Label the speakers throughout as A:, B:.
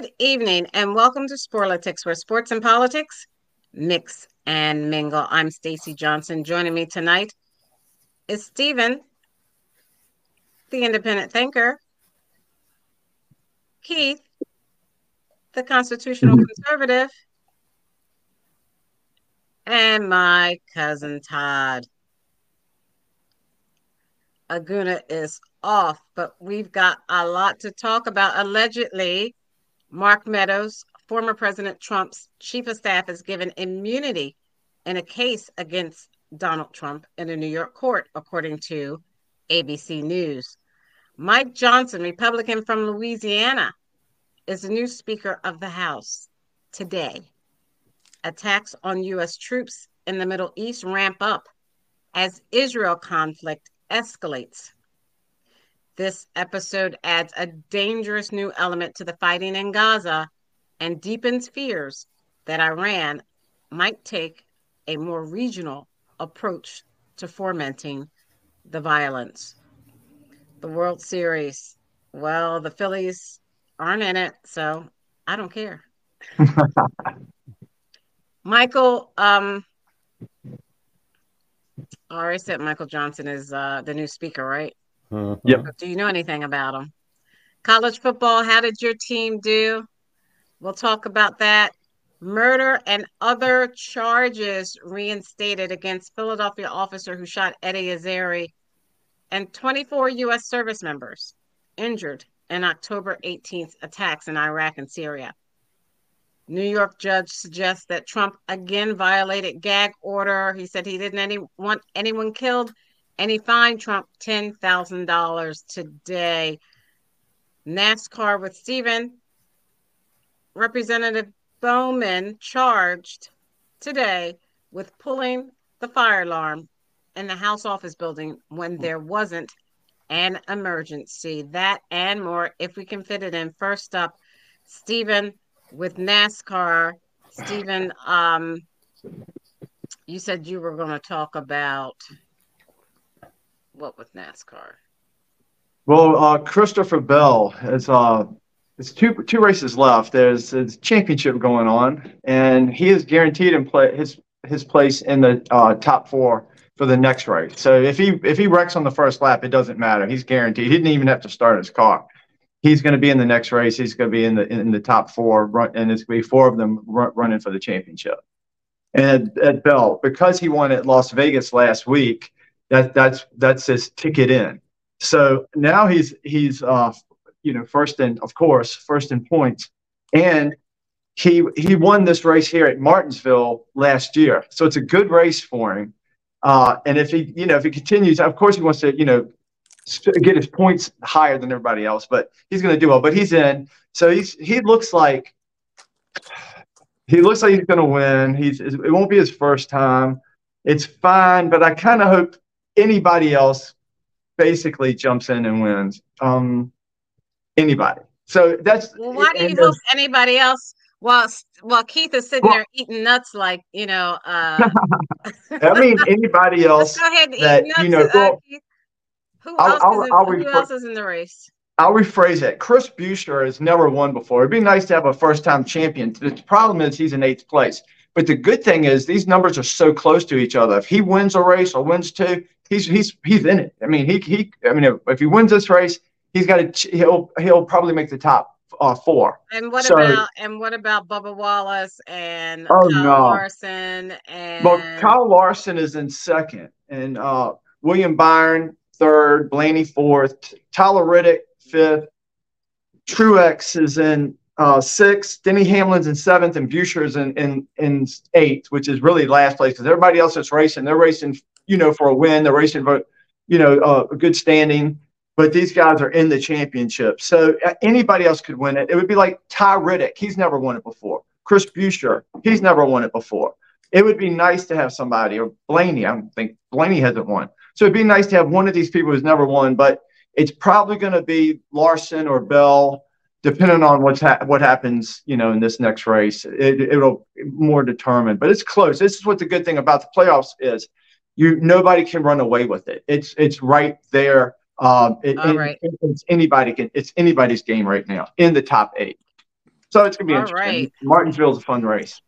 A: Good evening and welcome to Sporlitiks, where sports and politics mix and mingle. I'm Stacy Johnson. Joining me tonight is Stephen, the independent thinker, Keith, the constitutional mm-hmm. conservative, and my cousin Todd. Aguna is off, but we've got a lot to talk about. Allegedly, Mark Meadows, former President Trump's chief of staff, is given immunity in a case against Donald Trump in a New York court, according to ABC News. Mike Johnson, Republican from Louisiana, is the new Speaker of the House today. Attacks on U.S. troops in the Middle East ramp up as Israel conflict escalates. This episode adds a dangerous new element to the fighting in Gaza and deepens fears that Iran might take a more regional approach to fomenting the violence. The World Series, well, the Phillies aren't in it, so I don't care. Michael, um, I already said Michael Johnson is uh, the new speaker, right?
B: Mm-hmm. Yep.
A: Do you know anything about them? College football, how did your team do? We'll talk about that. Murder and other charges reinstated against Philadelphia officer who shot Eddie Irizarry and 24 U.S. service members injured in October 18th attacks in Iraq and Syria. New York judge suggests that Trump again violated gag order. He said he didn't any, want anyone killed and he fined Trump $10,000 today. NASCAR with Stephen. Representative Bowman charged today with pulling the fire alarm in the House office building when there wasn't an emergency. That and more, if we can fit it in. First up, Stephen with NASCAR. Stephen, um, you said you were going to talk about what with NASCAR?
B: Well, uh, Christopher Bell is uh, it's two two races left. There's a championship going on, and he is guaranteed in play his his place in the uh, top four for the next race. So if he if he wrecks on the first lap, it doesn't matter. He's guaranteed. He didn't even have to start his car. He's going to be in the next race. He's going to be in the in the top four, run, and it's going to be four of them run, running for the championship. And at, at Bell, because he won at Las Vegas last week, that that's that's his ticket in. So now he's he's uh, you know first in of course first in points, and he he won this race here at Martinsville last year. So it's a good race for him. Uh, and if he you know if he continues, of course he wants to you know get his points higher than everybody else, but he's going to do well. But he's in, so he's he looks like he looks like he's going to win. He's it won't be his first time. It's fine, but I kind of hope anybody else basically jumps in and wins. Um, anybody. So that's.
A: Well, why do you hope anybody else? While while Keith is sitting well, there eating nuts, like you know. Uh,
B: I mean, anybody else
A: go ahead and that nuts, you know. Uh, well, who, I'll, else, I'll, is in, I'll who else is in the race?
B: I'll rephrase it. Chris Buescher has never won before. It'd be nice to have a first-time champion. The problem is he's in eighth place. But the good thing is these numbers are so close to each other. If he wins a race or wins two, he's he's he's in it. I mean, he he. I mean, if, if he wins this race, he's got to he'll he'll probably make the top uh, four.
A: And what so, about and what about Bubba Wallace and oh, Kyle no. Larson and
B: well, Kyle Larson is in second, and uh, William Byron third, Blaney fourth, Tyler Reddick fifth, Truex is in uh, sixth, Denny Hamlin's in seventh, and Buescher's in in in eighth, which is really last place because everybody else that's racing, they're racing you know, for a win. They're racing for, you know, uh, a good standing. But these guys are in the championship. So uh, anybody else could win it. It would be like Ty Reddick. He's never won it before. Chris Buescher. He's never won it before. It would be nice to have somebody, or Blaney. I don't think Blaney hasn't won. So it'd be nice to have one of these people who's never won. But it's probably going to be Larson or Bell depending on what's ha- what happens, you know, in this next race, it, it'll more determine. But it's close. This is what the good thing about the playoffs is you nobody can run away with it. It's it's right there. Um, it,
A: All right.
B: It, it's anybody can. It's anybody's game right now in the top eight. So it's gonna be
A: All
B: interesting.
A: right.
B: Martinsville's a fun race.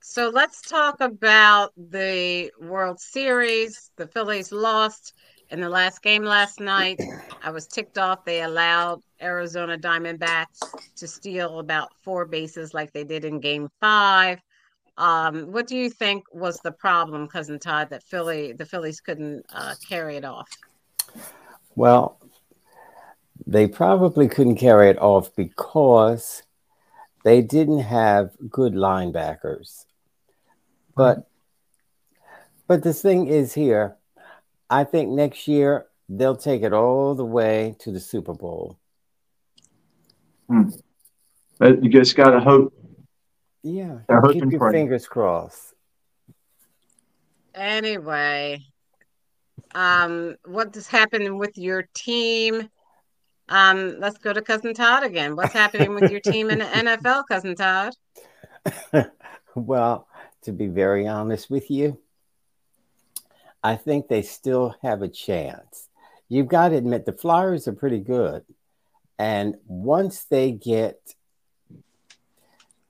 A: So let's talk about the World Series. The Phillies lost in the last game last night. I was ticked off. They allowed Arizona Diamondbacks to steal about four bases like they did in game five. Um, what do you think was the problem, cousin Todd, that Philly the Phillies couldn't uh, carry it off?
C: Well, they probably couldn't carry it off because they didn't have good linebackers. But but the thing is here, I think next year they'll take it all the way to the Super Bowl.
B: But you just gotta hope.
C: Yeah, keep your
B: pray.
C: fingers crossed.
A: Anyway, um, what is happening with your team? Um, let's go to cousin Todd again. What's happening with your team in the NFL, cousin Todd?
C: well, to be very honest with you, I think they still have a chance. You've got to admit the Flyers are pretty good. And once they get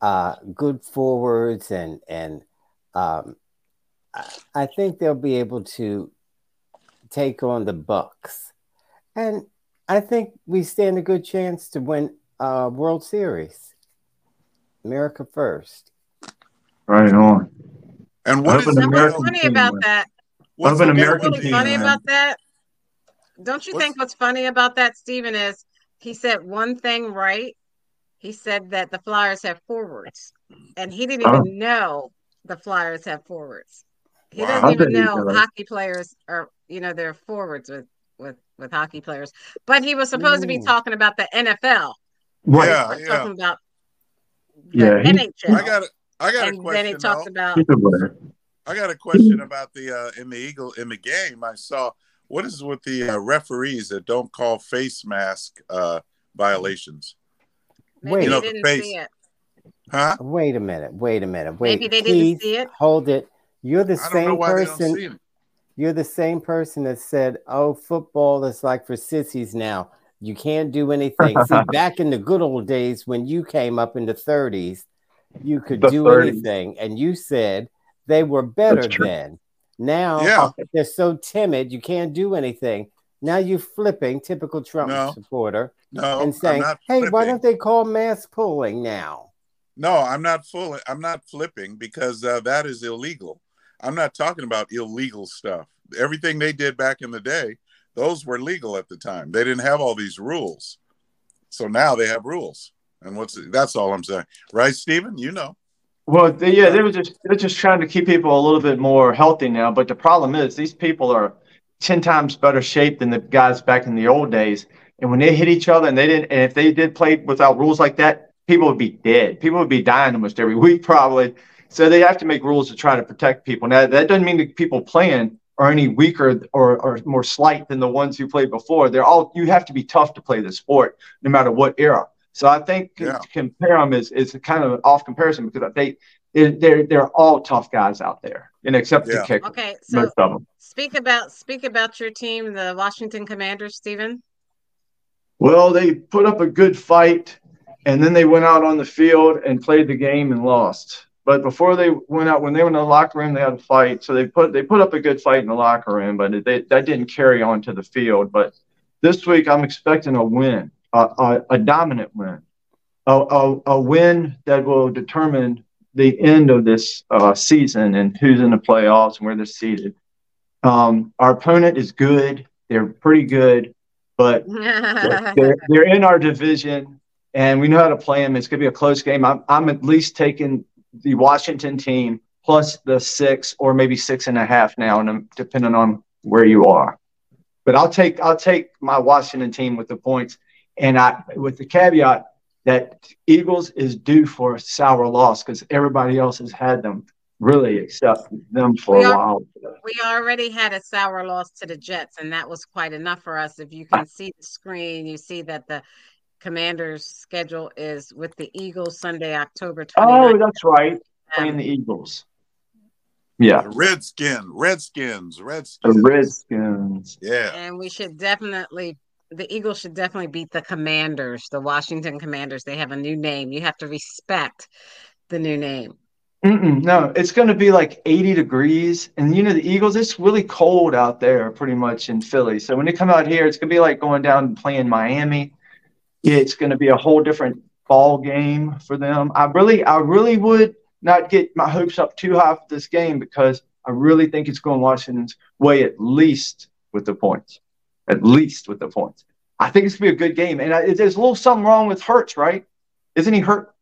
C: uh, good forwards and and um, I- I think they'll be able to take on the Bucks, and I think we stand a good chance to win uh, World Series. America first.
B: Right on.
D: And what
B: hope
D: is
B: an
A: Now,
D: the
A: what's
B: American
A: funny about that?
D: What's
B: an American
A: really
B: team,
A: funny
B: man.
A: about that? Don't you
D: What's-
A: think what's funny about that, Stephen, is he said one thing right. He said that the Flyers have forwards, and he didn't
B: Oh.
A: even know the Flyers have forwards. He
D: Wow.
A: doesn't even know
B: does.
A: hockey players are, you know, they're forwards with with with hockey players. But he was supposed to be
C: Mm.
A: talking about the NFL,
B: Right.
D: Yeah,
A: not
D: yeah.
A: talking about the
B: Yeah, he-
A: NHL.
D: I got a, I got a
A: and then he
D: question.
A: talks
D: though.
A: about
B: He's a winner.
D: I got a question about the uh, in the Eagle in the game. I saw what is with the uh, referees that don't call face mask uh, violations,
A: maybe
C: Wait.
A: they
D: You know, the
A: didn't
D: face.
A: see it.
D: huh?
C: Wait a minute. Wait a minute. Wait.
A: Maybe they didn't see it.
C: Hold it. You're the
D: I don't know
C: same
D: why they don't
C: person.
D: see.
C: You're the same person that said, "Oh, football is like for sissies now. You can't do anything." See, back in the good old days when you came up in the 30s, you could
B: The
C: do
B: 30s.
C: anything, and you said they were better then. Now
D: Yeah.
C: they're so timid, you can't do anything. Now you're flipping, typical Trump
D: No.
C: supporter,
D: No,
C: and saying,
D: I'm not
C: "Hey, why don't they call mass polling now?"
D: No, I'm not full. I'm not flipping because uh, that is illegal. I'm not talking about illegal stuff. Everything they did back in the day, those were legal at the time. They didn't have all these rules. So now they have rules. And what's that's all I'm saying. Right, Stephen? You know.
B: Well, they, yeah, they were just they're just trying to keep people a little bit more healthy now. But the problem is these people are ten times better shape than the guys back in the old days. And when they hit each other, and they didn't, and if they did play without rules like that, people would be dead. People would be dying almost every week probably. So they have to make rules to try to protect people. Now that doesn't mean the people playing are any weaker or, or more slight than the ones who played before. They're all you have to be tough to play the sport, no matter what era. So I think
D: Yeah.
B: to compare them is is kind of an off comparison because they they're they're, they're all tough guys out there, and except
D: Yeah.
B: the kicker,
A: Okay, so
B: most of them.
A: speak about speak about your team, the Washington Commanders, Stephen.
B: Well, they put up a good fight, and then they went out on the field and played the game and lost. But before they went out, when they were in the locker room, they had a fight. So they put they put up a good fight in the locker room, but they, that didn't carry on to the field. But this week, I'm expecting a win, a, a, a dominant win, a, a, a win that will determine the end of this uh, season and who's in the playoffs and where they're seated. Um, our opponent is good; they're pretty good, but they're, they're in our division and we know how to play them. It's going to be a close game. I'm, I'm at least taking the Washington team plus the six or maybe six and a half now, and depending on where you are. But I'll take I'll take my Washington team with the points, and I with the caveat that Eagles is due for a sour loss because everybody else has had them really except them for
A: We
B: a
A: are-
B: while.
A: we already had a sour loss to the Jets, and that was quite enough for us. If you can see the screen, you see that the Commanders' schedule is with the Eagles Sunday, October 29th.
B: Oh, that's right, playing
A: Um,
B: the Eagles. Yeah,
D: The Redskin, Redskins,
B: the
D: Redskins.
B: Redskins.
D: Yeah.
A: and we should definitely the Eagles should definitely beat the Commanders, the Washington Commanders. They have a new name. You have to respect the new name.
B: Mm-mm, no, it's going to be like 80 degrees. And you know, the Eagles, it's really cold out there pretty much in Philly. So when they come out here, it's going to be like going down and playing Miami. Yeah, it's going to be a whole different ball game for them. I really, I really would not get my hopes up too high for this game because I really think it's going Washington's way at least with the points. At least with the points. I think it's going to be a good game. And I, there's a little something wrong with Hurts, right? Isn't he hurt?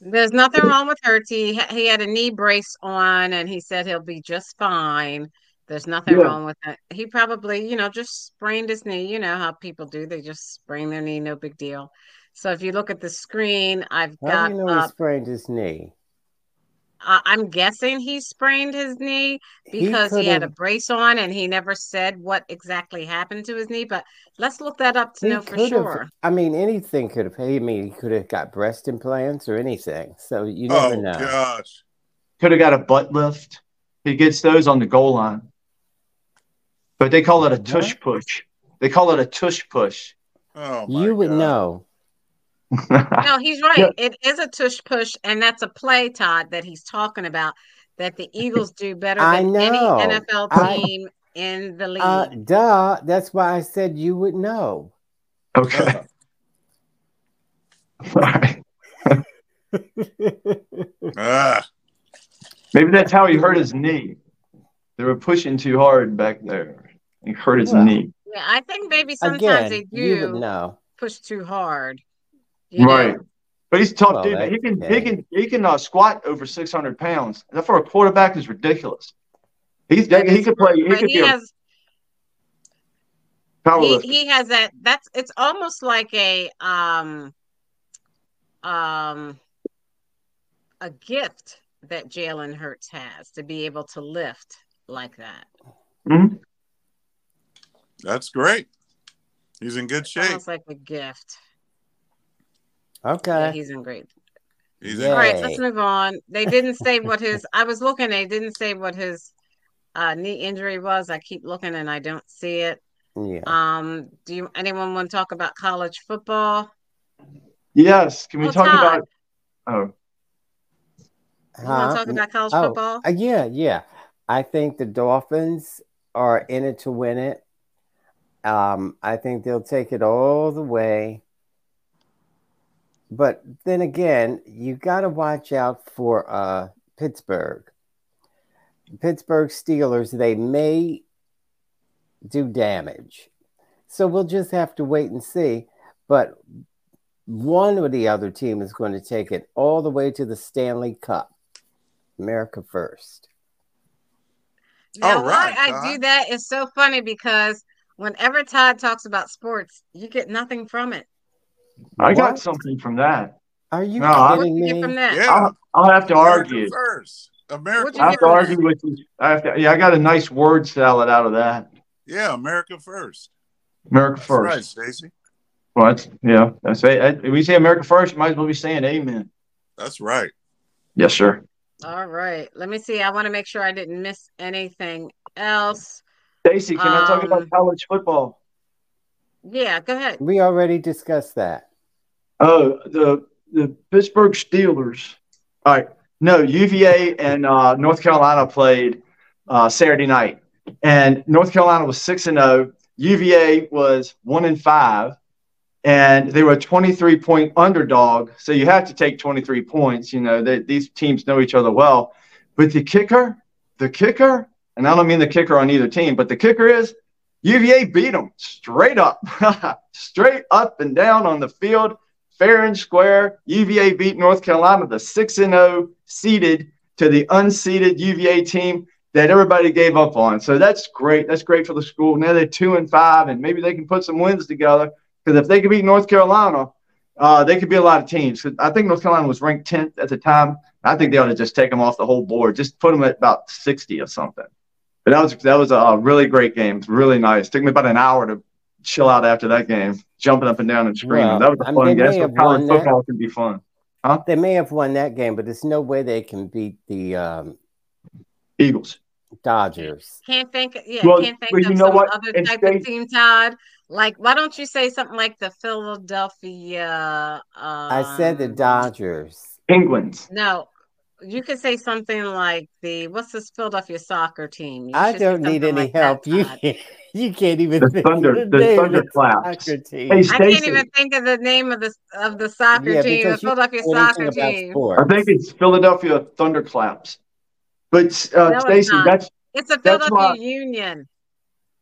A: There's nothing wrong with Hurts. He, he had a knee brace on and he said he'll be just fine. There's nothing yeah. wrong with that. He probably, you know, just sprained his knee. You know how people do. They just sprain their knee, no big deal. So if you look at the screen, I've
C: how
A: got.
C: Do you know
A: up,
C: he sprained his knee?
A: Uh, I'm guessing he sprained his knee because he, he, had a brace on and he never said what exactly happened to his knee. But let's look that up to know for sure.
C: I mean, anything could have. I mean, he could have got breast implants or anything. So you never
D: oh,
C: know.
D: gosh.
B: Could have got a butt lift. He gets those on the goal line. But they call it a tush push. They call it a tush push.
D: Oh,
C: you would
D: God.
C: know.
A: No, he's right. Yeah. It is a tush push, and that's a play, Todd, that he's talking about that the Eagles do better than any NFL team I, in the league.
C: Uh, duh. That's why I said you would know.
B: Okay.
D: ah.
B: Maybe that's how he hurt his knee. They were pushing too hard back there. He hurt his well, knee.
A: Yeah, I think maybe sometimes
C: Again,
A: they
C: you
A: do
C: would know.
A: push too hard. You
B: Right.
A: know?
B: But he's a tough
C: Well,
B: dude.
C: that-
B: he can
C: yeah.
B: he can he can uh, squat over six hundred pounds. That for a quarterback is ridiculous. He's
A: That
B: he
A: is
B: could play. He could
A: he has
B: power
A: he, he has that that's it's almost like a um um a gift that Jalen Hurts has to be able to lift like that.
B: Mhm.
D: That's great. He's in good shape.
A: almost like a gift.
C: Okay.
A: Yeah, he's in great.
D: He's in
A: All right, let's move on. They didn't say what his I was looking, they didn't say what his uh knee injury was. I keep looking and I don't see it.
C: yeah.
A: Um, do you anyone want to talk about college football?
B: Yes. Can we talk
A: Todd.
B: about? Oh,
A: You want to talk about college
C: Oh,
A: football?
C: uh, yeah, yeah. I think the Dolphins are in it to win it. Um, I think they'll take it all the way. But then again, you got to watch out for uh, Pittsburgh. Pittsburgh Steelers, they may do damage. So we'll just have to wait and see. But one or the other team is going to take it all the way to the Stanley Cup. America first.
A: Now,
D: All right,
A: why I do that is so funny because whenever Todd talks about sports, you get nothing from it.
B: I got
C: What?
B: something from that.
C: Are you
B: No, I-
A: What
C: kidding
A: do you get
C: me?
A: from that?
D: Yeah.
B: I'll, I'll have to
D: America
B: argue.
D: first. America
A: What'd
B: I have to
A: from
B: argue with you. I have to, yeah, I got a nice word salad out of that.
D: Yeah, America first.
B: America
D: That's
B: first.
D: right, Stacy.
B: Well, that's, yeah, that's it. If we say America first, you might as well be saying amen.
D: That's right.
B: Yes, sir.
A: All right. Let me see. I want to make sure I didn't miss anything else.
B: Stacy, can I talk
A: Um,
B: about college football?
A: Yeah, go ahead.
C: We already discussed that.
B: Oh, the the Pittsburgh Steelers. All right. No, UVA and uh, North Carolina played uh, Saturday night, and North Carolina was six and zero. UVA was one and five, and they were a twenty three point underdog. So you have to take twenty three points. You know these teams know each other well, but the kicker, the kicker, and I don't mean the kicker on either team, but the kicker is UVA beat them straight up, straight up and down on the field, fair and square. UVA beat North Carolina, the 6 and 0 seeded to the unseeded UVA team that everybody gave up on. So that's great. That's great for the school. Now they're 2 and 5, and maybe they can put some wins together because if they can beat North Carolina, uh, they could be a lot of teams. I think North Carolina was ranked 10th at the time. I think they ought to just take them off the whole board, just put them at about 60 or something. But that was that was a really great game. It's really nice. Took me about an hour to chill out after that game, jumping up and down and screaming.
C: Well,
B: that was a
C: I mean,
B: fun
C: they
B: game. That's
C: may
B: what college
C: won that.
B: football can be fun. Huh?
C: They may have won that game, but there's no way they can beat the um,
B: Eagles.
C: Dodgers.
A: Can't think. Yeah,
B: Well,
A: can't think
B: well, you
A: of
B: know
A: some
B: what?
A: other
B: In
A: type
B: state-
A: of team, Todd. Like, why don't you say something like the Philadelphia? Um,
C: I said the Dodgers.
B: Penguins.
A: No, you could say something like the what's this Philadelphia soccer team? You
C: I don't need any
A: like that,
C: help. You can't, you can't even
B: The
C: think
B: Thunder-
C: of
B: the
C: name of
B: Thunderclaps.
C: soccer team.
B: Hey,
A: I can't even think of the name of the of the soccer
C: Yeah,
A: team, the Philadelphia soccer
C: about
A: team.
C: sports.
B: I think it's Philadelphia Thunderclaps. But uh,
A: No,
B: Stacy, that's
A: It's a Philadelphia
B: why-
A: Union.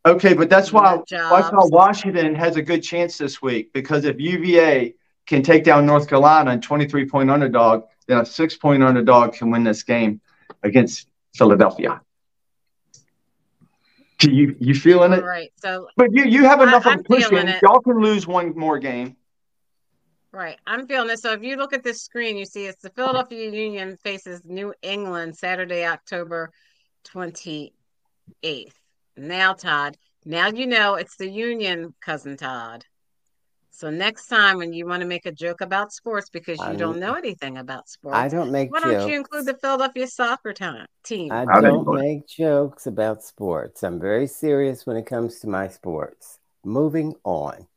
B: okay, but that's why that's why. Washington has a good chance this week because if UVA can take down North Carolina and 23 point underdog, then a six point underdog can win this game against Philadelphia. Do you you feeling it?
A: right, so
B: But you you have enough
A: I'm
B: of a cushion. Y'all can lose one more game.
A: Right. I'm feeling it. So if you look at this screen, you see it's the Philadelphia Union faces New England Saturday, October 28th. Now, Todd, now you know it's the Union, cousin Todd. So next time when you want to make a joke about sports because you
C: I'm-
A: don't know anything about sports,
C: I don't make
A: why
C: jokes.
A: don't you include the Philadelphia soccer time, team?
C: I don't make jokes about sports. I'm very serious when it comes to my sports. Moving on.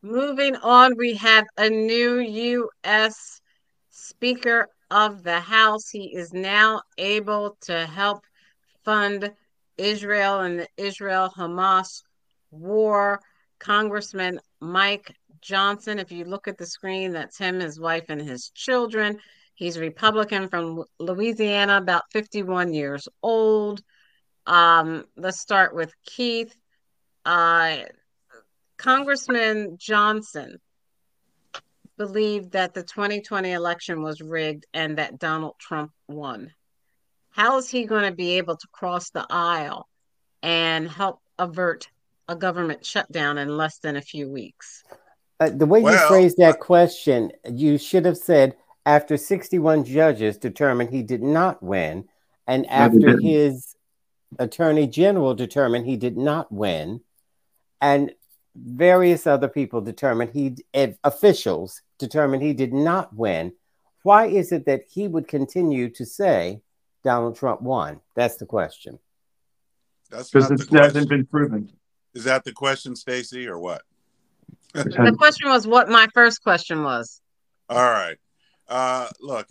A: Moving on, we have a new U.S. Speaker of the House. He is now able to help fund Israel and the Israel Hamas war. Congressman Mike Johnson, if you look at the screen, that's him, his wife, and his children. He's Republican from Louisiana, about 51 years old. Um, let's start with Keith. Uh, Congressman Johnson believed that the 2020 election was rigged and that Donald Trump won. How is he going to be able to cross the aisle and help avert a government shutdown in less than a few weeks?
C: Uh, the way you
D: Well,
C: phrased that question, you should have said after 61 judges determined he did not win, and after his attorney general determined he did not win, and various other people determined he and officials determined he did not win. Why is it that he would continue to say Donald Trump won? That's the question.
D: That's
B: Because
D: not the
B: it hasn't been proven.
D: Is that the question, Stacy, or what?
A: The question was what my first question was.
D: All right. Uh, look,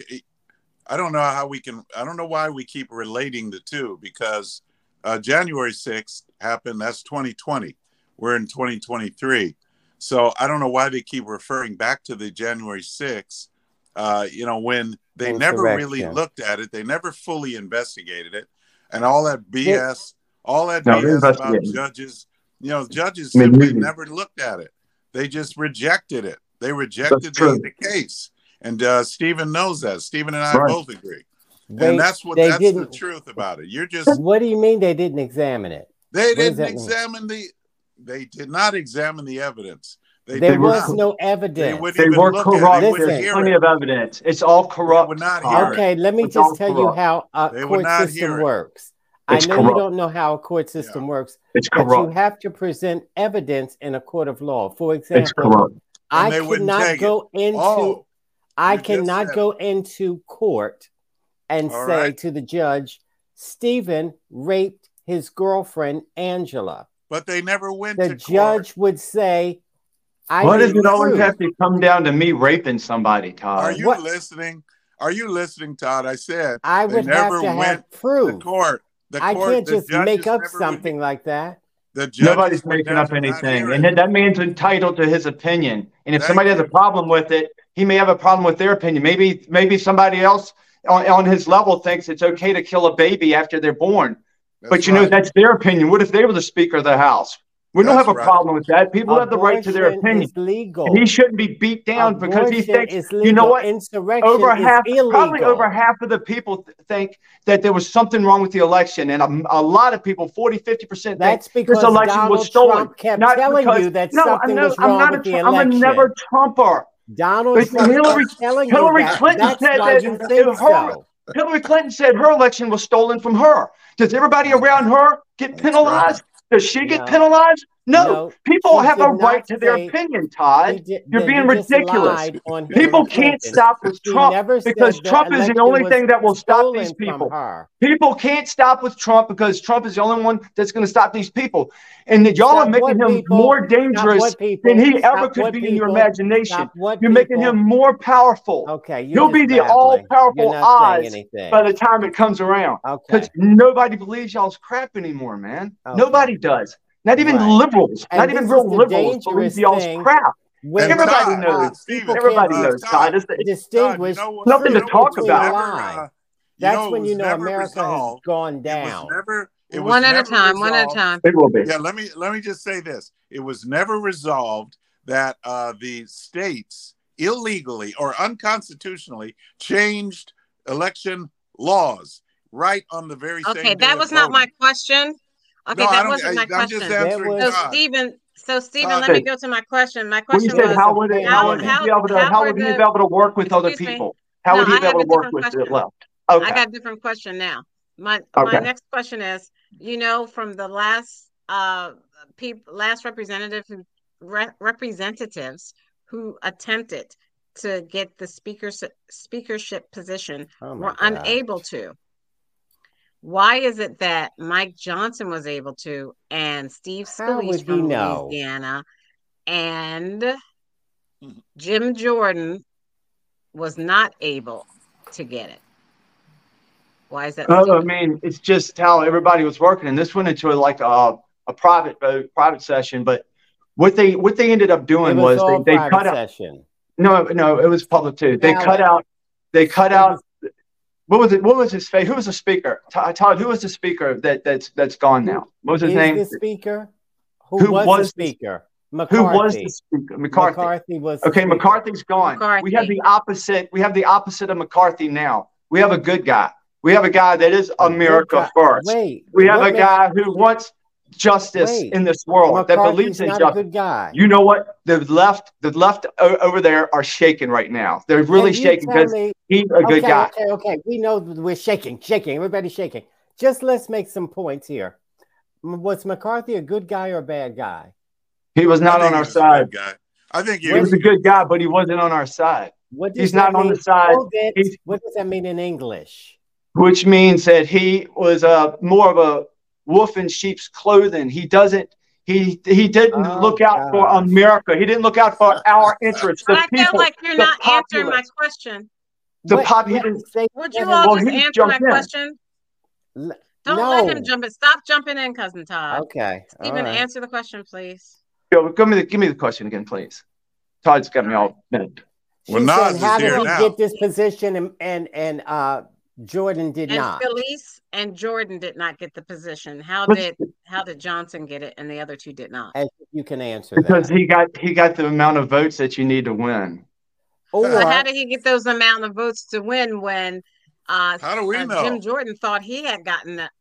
D: I don't know how we can. I don't know why we keep relating the two because uh, January sixth happened. That's 2020. We're in 2023. So I don't know why they keep referring back to the January 6th. Uh, you know, when they never really
C: Insurrection.
D: looked at it, they never fully investigated it, and all that BS, all that
B: No,
D: BS about judges. You know, judges
B: I mean,
D: simply never looked at it. They just rejected it. They rejected the, the case, and uh, Stephen knows that. Stephen and I
B: Right.
D: both agree,
C: They-
D: and that's what
C: they
D: that's the
C: didn't.
D: truth about it. You're just
C: What do you mean they didn't examine it?
D: they
C: does
D: didn't
C: that mean?
D: examine the. They did not examine the evidence. They
C: There
D: did
C: was
D: not.
C: no evidence.
D: would
B: They were
D: look at it.
B: corrupt.
D: They
C: Listen.
B: There's plenty
D: it.
B: of evidence. It's all corrupt.
D: would not
B: Todd.
D: hear it.
C: Okay, let me
B: It's
C: just tell you how a
D: They
C: court system
D: hear it.
C: works.
B: It's
C: I know you don't know how a court system works,
B: It's
C: but you have to present evidence in a court of law. For example. I
D: they wouldn't
C: cannot
D: take it.
C: go into
D: Oh,
C: I cannot go into court and
D: All
C: say
D: right.
C: to the judge, Stephen raped his girlfriend Angela.
D: but they never went
C: The
D: to
C: judge would say, I
B: Why does
C: need
B: it always have to come down to me raping somebody,
D: court. Are you
C: what-
D: listening? Are you listening, Todd? I said
C: I
D: they
C: would have
D: never
C: to
D: went
C: have
D: the
C: proof.
D: court. The
C: I
D: court,
C: can't
D: the
C: just make up
D: never
C: something like that.
D: The
B: Nobody's making up anything. And that man's entitled to his opinion. And if
D: Thank
B: somebody has a problem with it, he may have a problem with their opinion. Maybe maybe somebody else on, on his level thinks it's okay to kill a baby after they're born.
D: That's
B: but you know, that's their opinion. What if they were the Speaker of the House? We don't have a
D: right.
B: problem with that. People have the right to their
C: Abortion
B: opinion.
C: legal.
B: And he shouldn't be beat down because he
C: Abortion
B: thinks, you know what?
C: Insurrection
B: over
C: is
B: half,
C: illegal.
B: probably over half of the people th- think that there was something wrong with the election. And a, a lot of people, 40, 50% think
C: That's
B: this
C: because
B: election
C: Donald
B: was stolen.
C: Trump kept
B: Not
C: telling
B: because-
C: you that
B: no,
C: something
B: I'm
C: was
B: I'm
C: wrong
B: not
C: with
B: a,
C: the
B: election. I'm a never Trumper.
C: Donald
B: But
C: Trump
B: Hillary-
C: telling
B: Hillary
C: you.
B: Clinton
C: That's
B: said that
C: you
B: her-
C: so.
B: Hillary Clinton said her election was stolen from her. Does everybody around her get
D: That's
B: penalized? Does she get
C: No.
B: penalized? No,
C: No,
B: people have a right to their opinion, Todd.
C: did-
B: You're being ridiculous. People can't stop with Trump because Trump is the only thing that will stop these people. People can't stop with Trump because Trump is the only one that's going to stop these people. And y'all are making him
C: people?
B: more dangerous
C: people?
B: than he ever could be in your imagination. You're making him more powerful
C: Okay, you're
B: He'll be the all-powerful
C: You're not saying
B: Oz by the time it comes around.
C: Okay.
B: Because nobody believes y'all's crap anymore, man.
C: Okay.
B: Nobody does. Not even
C: Right.
B: liberals.
C: And
B: not even real liberals believe
C: dangerous
B: y'all's crap.
C: When
B: Everybody
D: Todd,
B: knows.
D: uh,
C: People
B: Everybody
C: can't
B: knows,
D: Todd,
B: Todd. It's, it's,
C: distinguish
D: Todd, you know what-
B: Nothing to talk about.
D: Never,
C: lie.
D: uh, you
C: That's
D: know,
C: when you know
D: never
C: America has
D: resolved.
C: gone
D: It was
C: down.
D: never. It was
A: one at a
D: never
A: time, one at a time.
B: it will be.
D: Yeah, let me let me just say this: it was never resolved that uh, the states illegally or unconstitutionally changed election laws right on the very same.
A: Okay, that was not my question. Okay,
D: No,
A: that wasn't
D: I-
A: my
D: I'm
A: question.
D: just answering
A: So
D: Todd.
A: Stephen, so Stephen,
D: Todd,
A: let me go to my question. My question
B: said
A: was,
B: how would it, how
A: how-
B: would he
A: how-
B: be able to
A: how
B: how would he
A: the-
B: be able to work with other
A: Excuse me.
B: people? How
A: No,
B: would he
A: I
B: be able to work
A: different
B: with the
A: question.
B: left?
A: I
B: Okay.
A: got a different question now. My my next question is, you know, from the last uh people last representative who re- representatives who attempted to get the speaker speakership position
C: Oh
A: were
C: God.
A: unable to. Why is it that Mike Johnson was able to and Steve
C: How would
A: Scalise
C: he
A: from
C: know?
A: Louisiana and Jim Jordan was not able to get it? Why is that?
B: Oh, I mean, it's just how everybody was working, and this went into like a, a private vote, private session. But what they what they ended up
C: It
B: doing
C: was
B: was,
C: all
B: they, they
C: private
B: cut out. No, no, it was public too. They
C: Ballot.
B: cut out. They cut out. What was it? What was his face? Who was the speaker? Todd, uh, Todd, who was the speaker that that's that's gone now? What was his
C: Is
B: name?
C: the speaker? Who,
B: Who
C: was,
B: was
C: the
B: the-
C: speaker?
B: Who
C: McCarthy.
B: was the speaker? McCarthy.
C: McCarthy was. the
B: Okay,
C: speaker.
B: McCarthy's gone. We have the opposite. We have the opposite of McCarthy now. We have a good guy. We have a guy that is America first.
C: Wait.
B: We have a guy who wants justice
C: Wait.
B: in this world that believes in justice.
C: good guy.
B: You know what? The left, the left o- over there are shaking right now. They're really
C: Can
B: shaking because
C: me-
B: he's a good
C: okay,
B: guy.
C: Okay, okay. We know we're shaking, shaking. Everybody's shaking. Just let's make some points here. M- Was McCarthy a good guy or a bad guy?
B: He was not on our side.
D: guy. I think he
B: He was
D: was.
B: a good guy, but he wasn't on our side,
C: What does
B: He's
C: that
B: not on the side.
C: Hold What does that mean in English?
B: which means that he was a more of a wolf in sheep's clothing. He doesn't. He he didn't
C: Oh,
B: look out for. America. He didn't look out for our interests. The
A: But I feel like you're
B: the
A: not answering my question.
B: The
C: What-
B: pop- he
C: what-
A: Would you all
B: Well,
A: just answer my
B: in.
A: question?
C: L-
A: Don't
C: no.
A: let him jump in. Stop jumping in, cousin Todd.
C: Okay. all
A: Stephen,
C: right.
A: answer the question, please.
B: Yo, give me the give me the question again, please. Todd's got me all minute.
D: Well,
C: She's
D: Nas
C: saying, how did
D: here
C: he
D: now.
C: get this position and and, and uh, Jordan did
A: And
C: not?
A: Scalise and Jordan did not get the position. How did how did Johnson get it and the other two did not?
C: As you can answer
B: Because
C: that.
B: he got he got the amount of votes that you need to win.
C: Or
A: But how did he get those amount of votes to win when uh,
D: How do we
A: uh,
D: know?
A: Jim Jordan thought he had gotten that?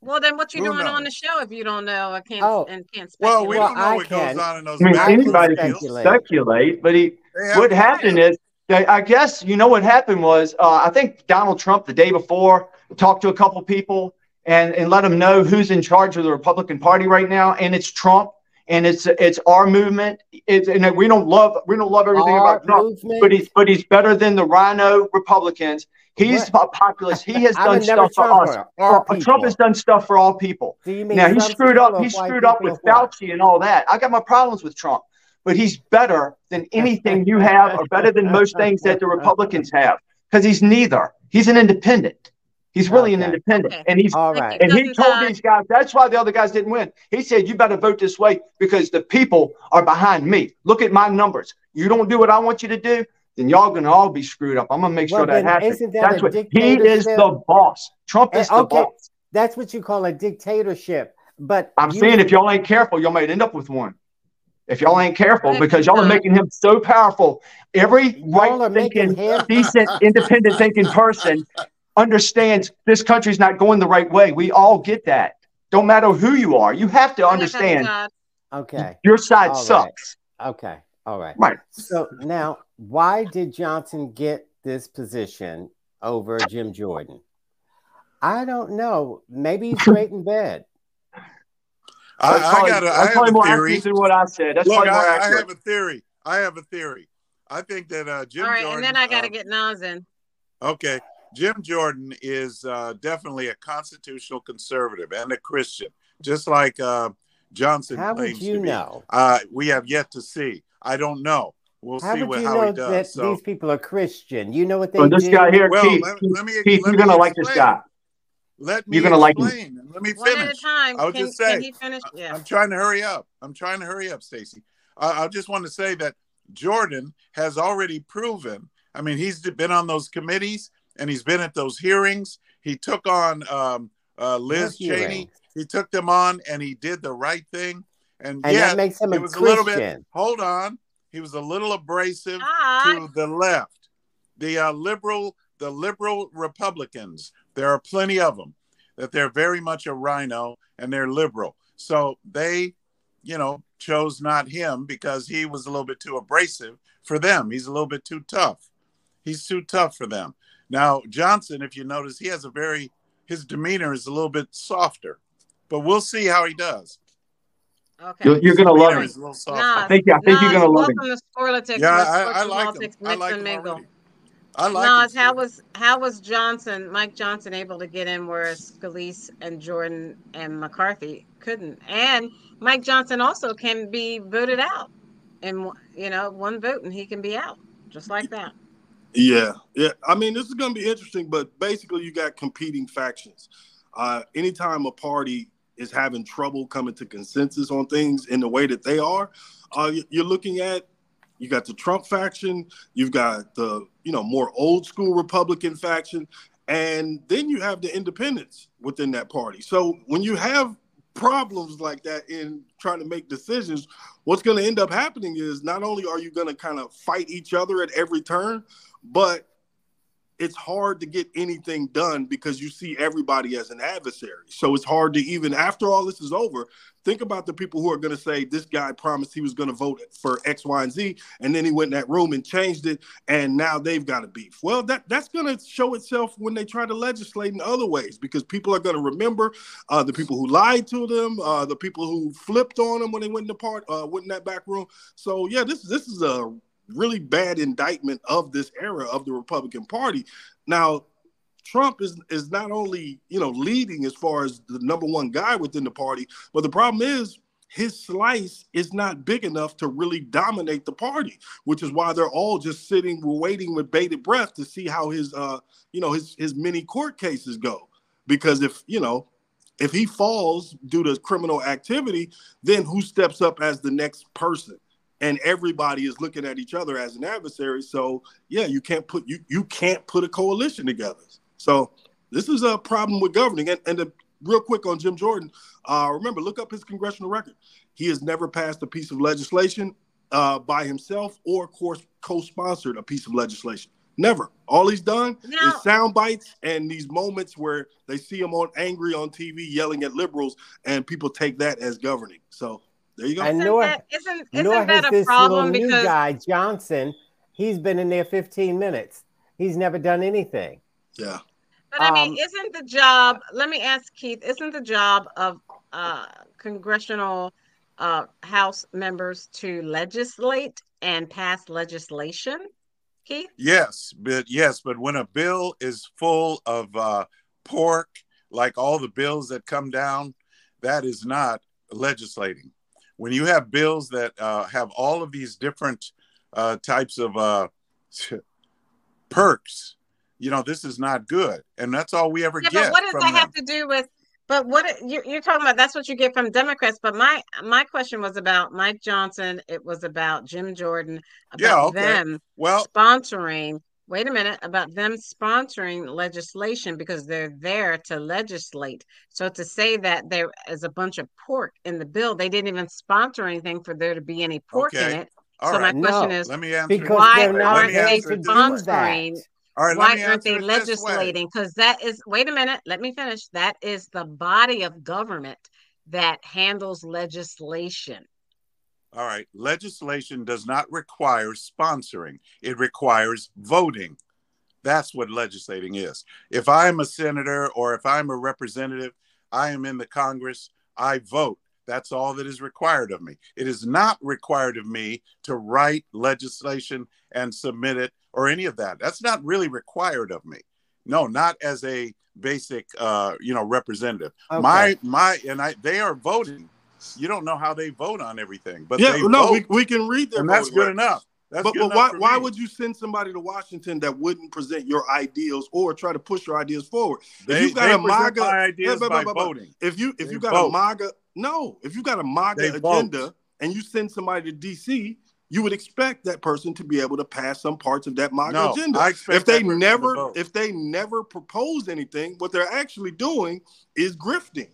A: Well, then what you
D: Who
A: doing on the show if you don't know I can't
C: Oh.
A: and can't
D: Well, we
C: Well,
D: don't know
C: I
D: what
C: can-
D: goes on in those
B: I mean, anybody can
C: speculate.
B: speculate, but he what happened is that I guess you know what happened was uh, I think Donald Trump the day before talked to a couple people and and let them know who's in charge of the Republican Party right now, and it's Trump, and it's it's our movement. It's and we don't love we don't love everything
C: our
B: about Trump,
C: movement?
B: but he's but he's better than the RINO Republicans. He's a populist. He has done stuff for us. Trump has done stuff for all people.
C: Do you mean
B: Now he screwed up. He screwed up with? Fauci and all that. I got my problems with Trump, but he's better than anything you have, or better than most things that the Republicans have, because he's neither. He's an independent. He's really an independent,
A: Okay.
B: and he's
C: All
A: Thank
C: right.
A: you,
B: and he told these guys that's why the other guys didn't win. He said, "You better vote this way because the people are behind me. Look at my numbers. You don't do what I want you to do." Then y'all gonna all be screwed up. I'm gonna make sure that happens.
C: isn't that
B: That's
C: a
B: what he is the boss. Trump is
C: Eh,
B: the
C: okay.
B: boss.
C: That's what you call a dictatorship. But
B: I'm
C: you-
B: saying if y'all ain't careful, y'all might end up with one. If y'all ain't careful, because
A: you,
B: y'all are making him so powerful. Every
C: Y'all are
B: right
C: making
B: thinking, decent, independent thinking person understands this country's not going the right way. We all get that. Don't matter who you are. You have to
A: Go ahead, cousin
B: understand
C: okay.
B: your side
C: All right.
B: sucks.
C: Okay. All right.
B: Right.
C: So now, why did Johnson get this position over Jim Jordan? I don't know. Maybe he's straight in bed.
D: I,
B: That's
D: I got a, I
B: that's
D: have
B: probably
D: a
B: more
D: theory.
B: accurate than what I said. That's
D: Look,
B: probably more
D: I, I have a theory. I have a theory. I think that uh, Jim
A: All right,
D: Jordan.
A: and then I got to
D: uh,
A: get Nas in.
D: Okay. Jim Jordan is uh, definitely a constitutional conservative and a Christian, just like uh, Johnson
C: How
D: claims
C: would you
D: to be.
C: know?
D: Uh, we have yet to see. I don't know. We'll
C: How
D: see
C: would
D: what,
C: you
D: how he
C: know
D: does.
C: that
D: So,
C: these people are Christian? You know what they
B: So this
C: do?
B: guy here,
D: well,
B: Keith,
D: let,
B: Keith,
D: let me
B: Keith,
D: let
B: you're gonna like this guy.
D: Let me
B: You're gonna like him.
D: explain. and Let me finish.
A: One at a
D: finish.
A: time.
D: I'll
A: can,
D: just
A: can
D: say,
A: he finish? Yeah.
D: I'm trying to hurry up. I'm trying to hurry up, Stacy. I, I just want to say that Jordan has already proven. I mean, he's been on those committees and he's been at those hearings. He took on um, uh, Liz
C: What
D: Cheney.
C: hearings?
D: He took them on and he did the right thing. And,
C: And
D: yeah,
C: that makes him a
D: was a little bit. Hold on, he was a little abrasive
A: Hi.
D: to the left, the uh, liberal, the liberal Republicans. There are plenty of them that they're very much a RINO and they're liberal. So they, you know, chose not him because he was a little bit too abrasive for them. He's a little bit too tough. He's too tough for them. Now Johnson, if you notice, he has a very his demeanor is a little bit softer, but we'll see how he does.
A: Okay.
B: You're, you're gonna love
D: demeanor
B: him.
D: is a little softer.
A: Nas,
B: I think- I think you're gonna love him.
A: welcome to Sporlitiks.
D: Yeah,
A: where
D: I,
A: sports
D: I like him. I like him already. I like
A: Nas, how was how was Johnson, Mike Johnson, able to get in where Scalise and Jordan and McCarthy couldn't? And Mike Johnson also can be voted out, and you know, one vote and he can be out just like that.
E: Yeah, yeah. I mean, this is going to be interesting, but basically, you got competing factions. Uh, anytime a party is having trouble coming to consensus on things in the way that they are, uh, you're looking at you got the Trump faction, you've got the you know more old school Republican faction, and then you have the independents within that party. So when you have problems like that in trying to make decisions, what's going to end up happening is not only are you going to kind of fight each other at every turn, but it's hard to get anything done because you see everybody as an adversary. So it's hard to even after all this is over, think about the people who are going to say this guy promised he was going to vote for X, Y, and Z, and then he went in that room and changed it, and now they've got a beef. Well, that that's going to show itself when they try to legislate in other ways because people are going to remember uh, the people who lied to them, uh, the people who flipped on them when they went in the part, uh, went in that back room. So yeah, this this is a really bad indictment of this era of the Republican Party. Now, Trump is is not only you know leading as far as the number one guy within the party, but the problem is his slice is not big enough to really dominate the party, which is why they're all just sitting, waiting with bated breath to see how his uh you know his his mini court cases go. Because if you know if he falls due to criminal activity, then who steps up as the next person? And everybody is looking at each other as an adversary. So yeah, you can't put you you can't put a coalition together. So this is a problem with governing. And, and the, real quick on Jim Jordan, uh, remember look up his congressional record. He has never passed a piece of legislation uh, by himself or course co-sponsored a piece of legislation. Never. All he's done
A: Now-
E: is sound bites and these moments where they see him on angry on TV yelling at liberals, and people take that as governing. So there you go.
C: And
A: Isn't
C: nor,
A: that, isn't,
C: nor
A: isn't
C: has
A: that a
C: this
A: problem?
C: little new guy, Johnson, he's been in there 15 minutes. He's never done anything.
E: yeah.
A: But I mean,
C: Um,
A: isn't the job, let me ask Keith, isn't the job of uh, congressional uh, House members to legislate and pass legislation? Keith?
D: Yes, but yes, but when a bill is full of uh, pork, like all the bills that come down, that is not legislating. When you have bills that uh, have all of these different uh, types of uh, perks, you know, this is not good, and that's all we ever
A: Yeah,
D: get.
A: but what does that have to do with? But what you're, you're talking about? That's what you get from Democrats. But my my question was about Mike Johnson. It was about Jim Jordan. About
D: Yeah, okay.
A: them
D: Well,
A: sponsoring. Wait a minute about them sponsoring legislation because they're there to legislate. So to say that there is a bunch of pork in the bill, they didn't even sponsor anything for there to be any pork in it.
D: all
A: so
D: right.
A: my question
C: No,
A: is,
D: Let me answer.
C: Because
A: why
C: they're not
A: they
D: answer
C: able
D: it
C: to
D: this
C: do
D: way.
A: sponsoring?
C: that.
D: All right, let
A: Why
D: me
A: aren't they
D: it this way.
A: legislating? Because that is, wait a minute, let me finish. That is the body of government that handles legislation.
D: All right. Legislation does not require sponsoring, it requires voting. That's what legislating is. If I'm a senator or if I'm a representative, I am in the Congress, I vote. That's all that is required of me. It is not required of me to write legislation and submit it or any of that. That's not really required of me. No, not as a basic, uh, you know, representative. Okay. My my, and I, they are voting. You don't know how they vote on everything, but
F: yeah, no, we, we can read them.
D: And that's good enough. That's
F: but, but why, why would you send somebody to Washington that wouldn't present your ideals or try to push your ideas forward?
D: They, if you got a MAGA ideas by voting.
F: If you if they you got vote. a MAGA no, if you got a MAGA they agenda vote. and you send somebody to DC, you would expect that person to be able to pass some parts of that MAGA no, agenda. if they never if they never propose anything, what they're actually doing is grifting.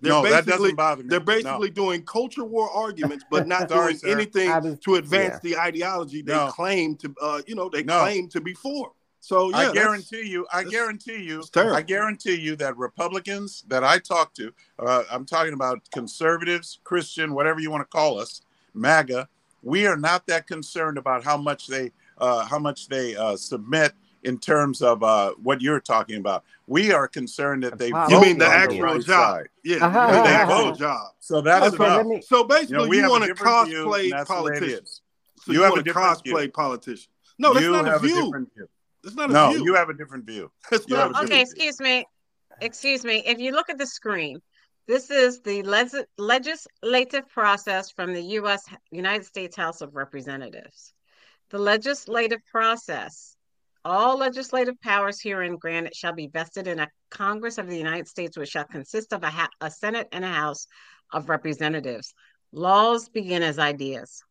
D: They're no, that doesn't bother me.
F: They're basically no. doing culture war arguments, but not Sorry, doing sir. anything was, to advance yeah. the ideology they no. claim to, uh, you know, they claim to be for. So yeah,
D: I guarantee you, I guarantee you, I guarantee you that Republicans that I talk to, uh, I'm talking about conservatives, Christian, whatever you want to call us, MAGA. We are not that concerned about how much they, uh, how much they uh, submit in terms of uh, what you're talking about. We are concerned that they.
F: You mean the actual right job? Side. Yeah, uh-huh, the actual job.
D: So that's okay. Me,
F: so basically, you, know, you want to cosplay politicians. So you, you want to cosplay politician. No, that's you not a view. A it's not a
D: no,
F: view.
D: you have a different view.
A: It's not okay, excuse me. Excuse me. If you look at the screen, this is the le- legislative process from the U.S. United States House of Representatives. The legislative process all legislative powers herein granted shall be vested in a Congress of the United States, which shall consist of a, ha- a Senate and a House of Representatives. Laws begin as ideas.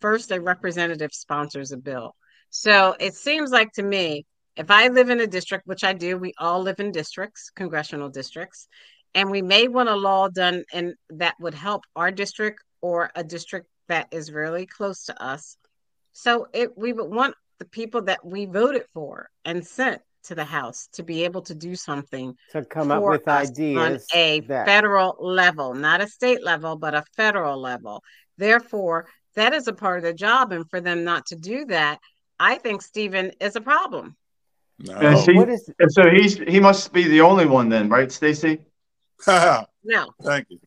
A: First, a representative sponsors a bill. So it seems like to me, if I live in a district, which I do, we all live in districts, congressional districts, and we may want a law done and that would help our district or a district that is really close to us. So it we would want the people that we voted for and sent to the House to be able to do something
C: to come up with ideas
A: on a that... federal level, not a state level, but a federal level. Therefore, that is a part of the job, and for them not to do that, I think Stephen is a problem.
B: No. And, he, is... and so he's he must be the only one then, right, Stacy?
A: no.
D: Thank you.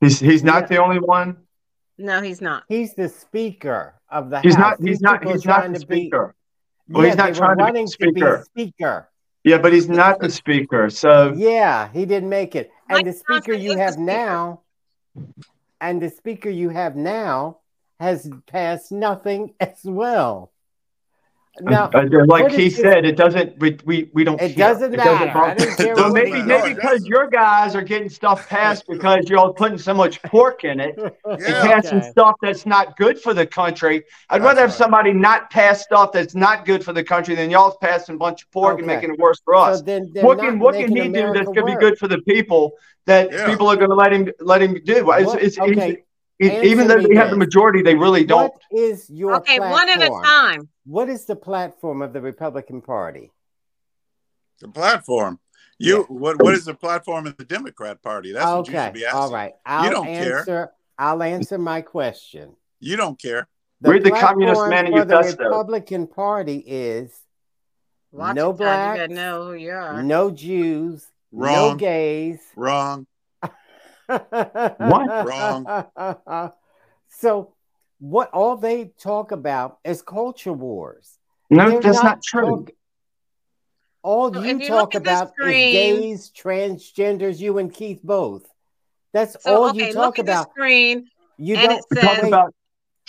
B: He's he's not yeah. the only one.
A: No, he's not.
C: He's the speaker of the
B: he's
C: House.
B: Not, he's not. He's not the speaker. Be, well, yeah, he's not trying to be speaker.
C: To be speaker.
B: Yeah, but he's not the speaker. So
C: yeah, he didn't make it. And the speaker you have now, and the speaker you have now has passed nothing as well.
B: Now, uh, like he said, it doesn't. We we, we don't.
C: It care. doesn't it matter.
B: Doesn't so maybe maybe because your guys are getting stuff passed because you're all putting so much pork in it yeah. and passing okay. stuff that's not good for the country. I'd that's rather have right. somebody not pass stuff that's not good for the country than y'all passing a bunch of pork okay. and making it worse for us. So then what can what can he America do that's going to be good for the people that yeah. people are going to let him let him do? It's, it's, okay. Even though they have the majority, they really don't. What
C: is your
A: okay? Platform? One at a time.
C: What is the platform of the Republican Party?
D: The platform. You yeah. what? What is the platform of the Democrat Party? That's okay. what you should be asking.
C: All right, I'll you don't answer, care. I'll answer my question.
D: You don't care.
B: The Read the Communist Manifesto.
C: The Republican Party is Watch no blacks,
A: know who you are.
C: no Jews,
D: Wrong.
C: no gays.
D: Wrong.
B: What?
D: Wrong.
C: so what all they talk about is culture wars.
B: No, They're that's not, not true. Talk,
C: all so you, you talk about screen, is gays, transgenders, you and Keith both. That's so, all okay, you talk about.
A: screen,
C: you don't
B: says, talk about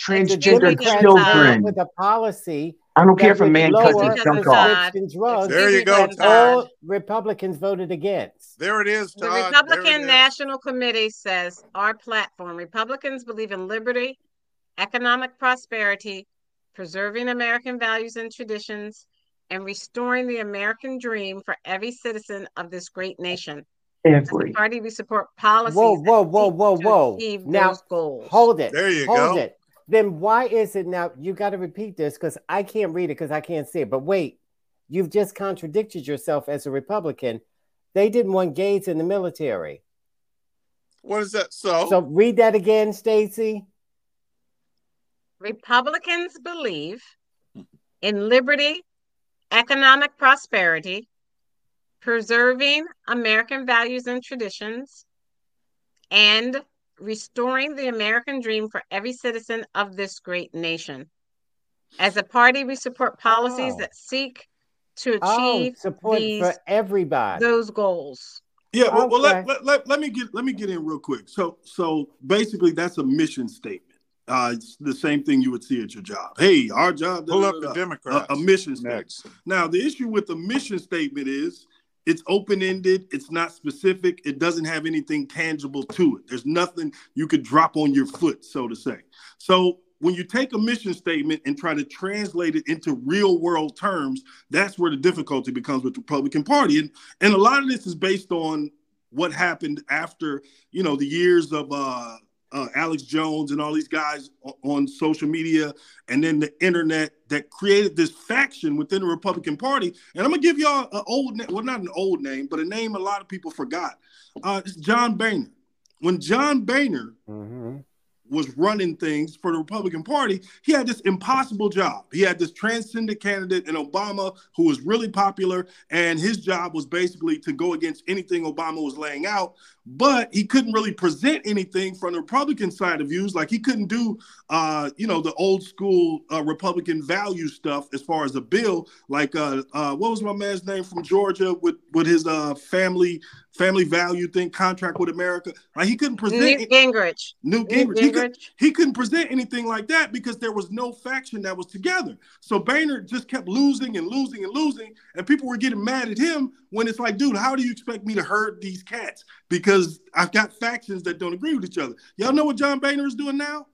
B: transgender children
C: with a policy.
B: I don't care if a man cuts his junk off.
C: Drugs,
D: there you go.
C: All Republicans voted against.
D: There it is.
A: Todd. The Republican National Committee says our platform: Republicans believe in liberty, economic prosperity, preserving American values and traditions, and restoring the American dream for every citizen of this great nation.
B: Every
A: party, we support policies.
C: Whoa, whoa, whoa, whoa, whoa! Now, hold it.
D: There you
C: hold
D: go.
C: it. Then why is it now? You got to repeat this because I can't read it because I can't see it. But wait, you've just contradicted yourself as a Republican. They didn't want gays in the military.
D: What is that? So,
C: so read that again, Stacy.
A: Republicans believe in liberty, economic prosperity, preserving American values and traditions, and restoring the American dream for every citizen of this great nation. As a party, we support policies
C: Oh.
A: that seek to
C: Oh,
A: achieve
C: support
A: these,
C: for everybody.
A: those goals.
E: Yeah, well, well let, let, let, let me get let me get in real quick. So so basically that's a mission statement. Uh, it's the same thing you would see at your job. Hey, our job. da,
D: Pull up the. Democrats.
E: A, a mission statement.
D: next.
E: Now, the issue with the mission statement is it's open ended, it's not specific, it doesn't have anything tangible to it. There's nothing you could drop on your foot, so to say. So, when you take a mission statement and try to translate it into real world terms, that's where the difficulty becomes with the Republican Party. And, and a lot of this is based on what happened after, you know, the years of uh, uh, Alex Jones and all these guys on social media and then the internet that created this faction within the Republican Party. And I'm gonna give y'all an old name, well, not an old name, but a name a lot of people forgot. Uh, it's John Boehner. When John Boehner
C: Mhm.
E: was running things for the Republican Party, he had this impossible job. He had this transcendent candidate in Obama who was really popular, and his job was basically to go against anything Obama was laying out. But he couldn't really present anything from the Republican side of views. Like he couldn't do, uh, you know, the old school uh, Republican value stuff as far as a bill. Like, uh, uh, what was my man's name from Georgia with with his uh, family family value thing, contract with America? Like he couldn't present.
A: Newt Gingrich.
E: Newt
A: Newt
E: Gingrich. He, could,
A: Gingrich.
E: he couldn't present anything like that because there was no faction that was together. So Boehner just kept losing and losing and losing, and people were getting mad at him when it's like, dude, how do you expect me to herd these cats? Because I've got factions that don't agree with each other. Y'all know what John Boehner is doing now?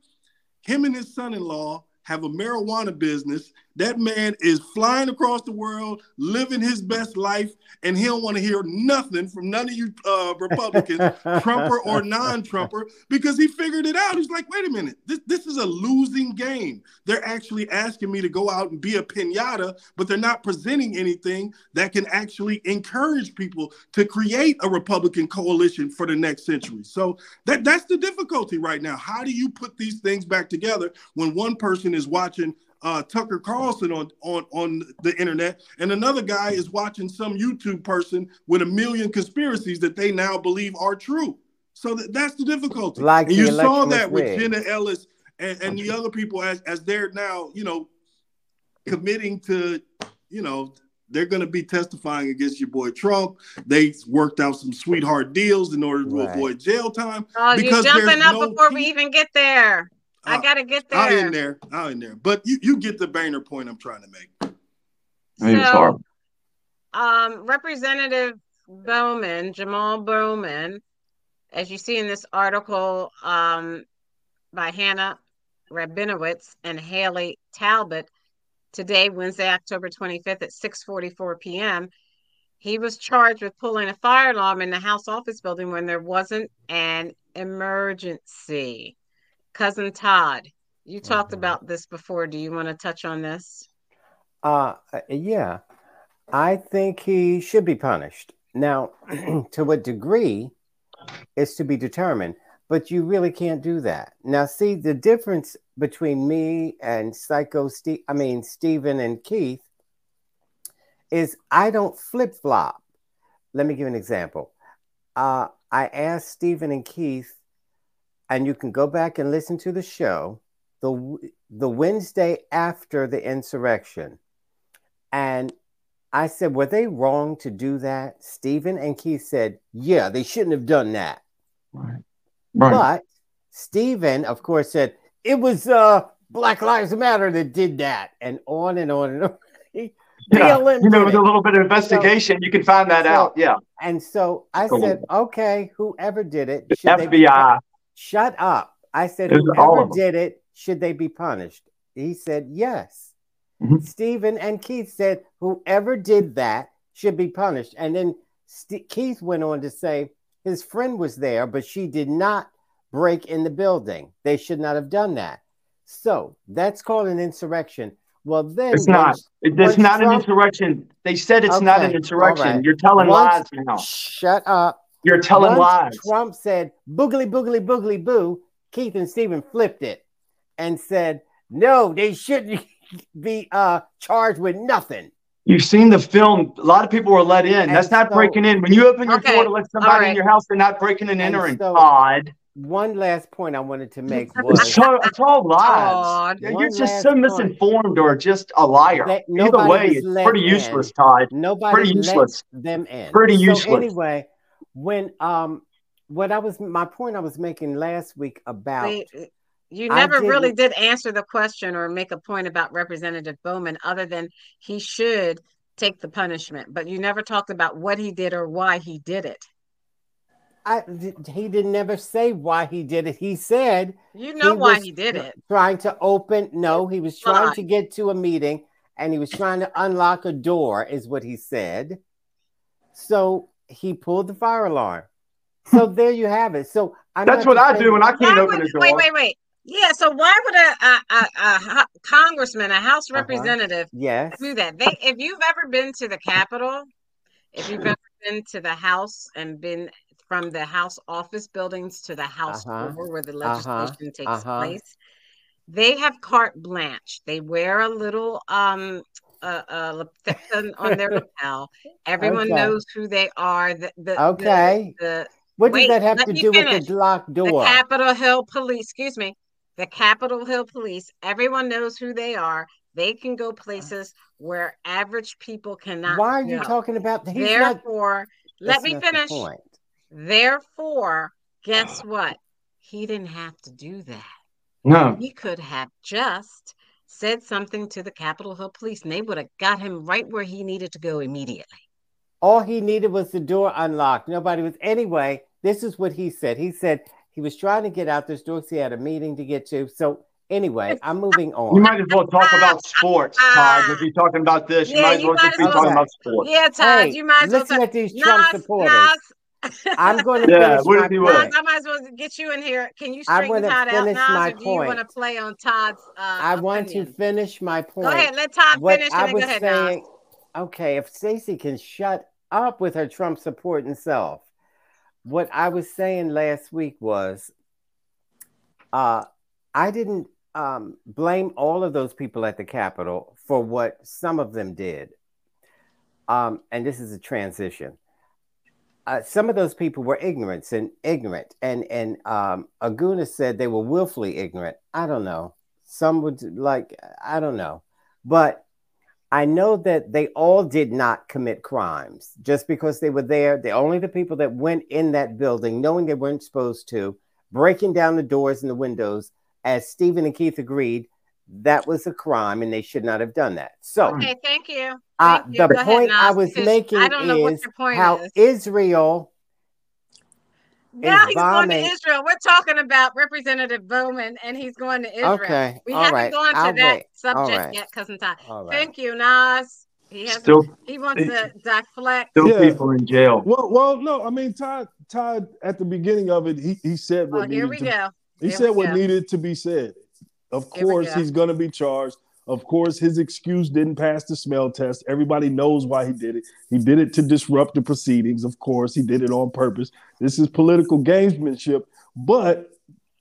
E: Him and his son-in-law have a marijuana business. That man is flying across the world, living his best life, and he don't want to hear nothing from none of you uh, Republicans, Trumper or non-Trumper, because he figured it out. He's like, wait a minute, this, this is a losing game. They're actually asking me to go out and be a pinata, but they're not presenting anything that can actually encourage people to create a Republican coalition for the next century. So that, that's the difficulty right now. How do you put these things back together when one person is watching uh, Tucker Carlson on, on on the internet, and another guy is watching some YouTube person with a million conspiracies that they now believe are true. So that, that's the difficulty.
C: Like
E: and
C: the
E: you saw that with
C: rigged.
E: Jenna Ellis and, and the other people as as they're now, you know, committing to, you know, they're going to be testifying against your boy Trump. They worked out some sweetheart deals in order to
C: Right.
E: avoid jail time.
A: Oh, you're jumping up
E: no
A: before we even get there. I
E: Uh,
A: gotta get there.
E: Out
A: there.
E: in there, out in there. But you, you get the Boehner point I'm trying to make.
B: I mean, it's
A: So, um, Representative Bowman, Jamal Bowman, as you see in this article um, by Hannah Rabinowitz and Haley Talbot, today, Wednesday, October 25th at 6:44 p.m., he was charged with pulling a fire alarm in the House office building when there wasn't an emergency. Cousin Todd, you talked
C: Mhm.
A: about this before. Do you want to touch on this?
C: Uh, yeah, I think he should be punished. Now, to what degree is to be determined, but you really can't do that. Now, see the difference between me and Psycho Steve, I mean, Stephen and Keith, is I don't flip flop. Let me give an example. Uh, I asked Stephen and Keith, and you can go back and listen to the show the the Wednesday after the insurrection. And I said, were they wrong to do that? Stephen and Keith said, yeah, they shouldn't have done that.
B: Right. Right.
C: But Stephen, of course, said it was uh, Black Lives Matter that did that, and on and on and on.
B: yeah. You know, with a little bit of investigation, you can find that
C: So-
B: out. Yeah.
C: And so I said, okay, whoever did it, should
B: FBI.
C: Shut up. I said,
B: It was all
C: whoever did it, should they be punished? He said, yes.
B: Mhm.
C: Stephen and Keith said, whoever did that should be punished. And then St- Keith went on to say his friend was there, but she did not break in the building. They should not have done that. So that's called an insurrection. Well, then
B: It's not. It's not an insurrection. They said it's not an insurrection.
C: right.
B: You're telling
C: Once-
B: lies now.
C: Shut up.
B: You're telling
C: Once
B: lies.
C: Trump said boogly boogly boogly boo, Keith and Stephen flipped it and said, no, they shouldn't be uh, charged with nothing.
B: You've seen the film. A lot of people were let in.
C: And
B: That's not
C: so-
B: breaking in. When you open your
A: Okay,
B: door to let somebody
A: all right.
B: in your house, they're not breaking and
C: And
B: entering.
C: so-
B: Odd.
C: one last point I wanted to make was
B: It's, so, it's all lies.
A: Todd.
B: Yeah, You're just
C: last
B: so
C: point.
B: misinformed or just a liar.
C: that
B: Either way, it's
C: let
B: pretty
C: in.
B: useless, Todd.
C: Nobody
B: Pretty useless.
C: them in.
B: Pretty
C: so
B: useless.
C: anyway, when um, what I was my point I was making last week about
A: We- you never really
C: didn't-
A: answer the question or make a point about Representative Bowman, other than he should take the punishment. But you never talked about what he did or why he did it.
C: I he didn't never say why he did it. He said
A: You know why
C: was
A: he did it.
C: Trying to open no, he was trying
A: Fine.
C: to get to a meeting and he was trying to unlock a door, is what he said. So he pulled the fire alarm. So there you have it. So I'm
B: That's what I do when I can't
A: Why
B: open
A: would,
B: the door.
A: wait, wait, wait. Yeah, so why would a, a, a, a congressman, a House
C: Uh-huh.
A: representative,
C: Yes.
A: do that? They, if you've ever been to the Capitol, if you've ever been to the House and been from the House office buildings to the House
C: Uh-huh.
A: floor where the
C: Uh-huh.
A: legislation takes
C: Uh-huh.
A: place, they have carte blanche. They wear a little um uh, uh lipstick on- on their lapel. Everyone
C: Okay.
A: knows who they are. The, the, the-
C: Okay.
A: the
C: What
A: Wait,
C: does that have to do
A: finish.
C: with the locked door? the?
A: Capitol Hill Police, excuse me, the Capitol Hill Police, everyone knows who they are. They can go places where average people cannot.
C: Why are you
A: go.
C: talking about he's not
A: Therefore, let me
C: not the
A: finish.
C: point.
A: Therefore, guess what? He didn't have to do that.
B: No.
A: He could have just said something to the Capitol Hill Police, and they would have got him right where he needed to go immediately.
C: All he needed was the door unlocked. Nobody was. Anyway, this is what he said. He said he was trying to get out this door 'cause he had a meeting to get to. So, anyway, I'm moving on.
B: You might as well talk about sports, ah. Todd. If you're talking about this, you
A: Yeah,
B: might as well just be talking about sports.
A: Yeah, Todd,
C: Hey,
A: you might as well.
C: listen
A: talk-
C: at these Trump
A: Nas,
C: supporters.
A: Nas.
C: I'm going to
B: Yeah,
C: finish
B: what
C: my point.
B: would?
A: I might as well get you in here. Can you
C: I
A: straighten
C: wanna
A: Todd out,
C: finish
A: Nas,
C: my
A: or do you want to play on Todd's? Uh,
C: I want to finish my point.
A: Go ahead, let Todd
C: what
A: finish,
C: I
A: and
C: was
A: go ahead,
C: saying,
A: Nas.
C: okay, if Stacey can shut up with her Trump supporting self, what I was saying last week was, uh, I didn't um, blame all of those people at the Capitol for what some of them did, um, and this is a transition. Uh, some of those people were ignorant and ignorant, and and um, Aguna said they were willfully ignorant. I don't know. Some would like I don't know, but I know that they all did not commit crimes just because they were there. They only the people that went in that building, knowing they weren't supposed to, breaking down the doors and the windows, as Stephen and Keith agreed, that was a crime and they should not have done that. So
A: Okay, thank you.
C: uh,
A: Thank you.
C: the
A: Go ahead,
C: point I was making
A: I don't know what
C: is
A: your point
C: how
A: is.
C: Israel
A: Now
C: is
A: he's going to Israel. We're talking about Representative Bowman, and he's going to Israel.
C: Okay,
A: we
C: all
A: haven't
C: right,
A: gone to
C: I'll
A: that
C: wait.
A: subject
C: All right.
A: yet, cousin Todd.
C: All right.
A: Thank you, Nas. He has.
B: Still,
A: He wants to deflect.
B: still
E: Yeah.
B: people in jail.
E: Well, well, no, I mean Todd. Todd at the beginning of it, he, he said what
A: here
E: needed
A: we
E: to
A: go.
E: He
A: Here
E: said
A: we
E: what
A: go.
E: needed to be said. Of course,
A: go.
E: he's going to be charged. Of course, his excuse didn't pass the smell test. Everybody knows why he did it. He did it to disrupt the proceedings. Of course, he did it on purpose. This is political gamesmanship, but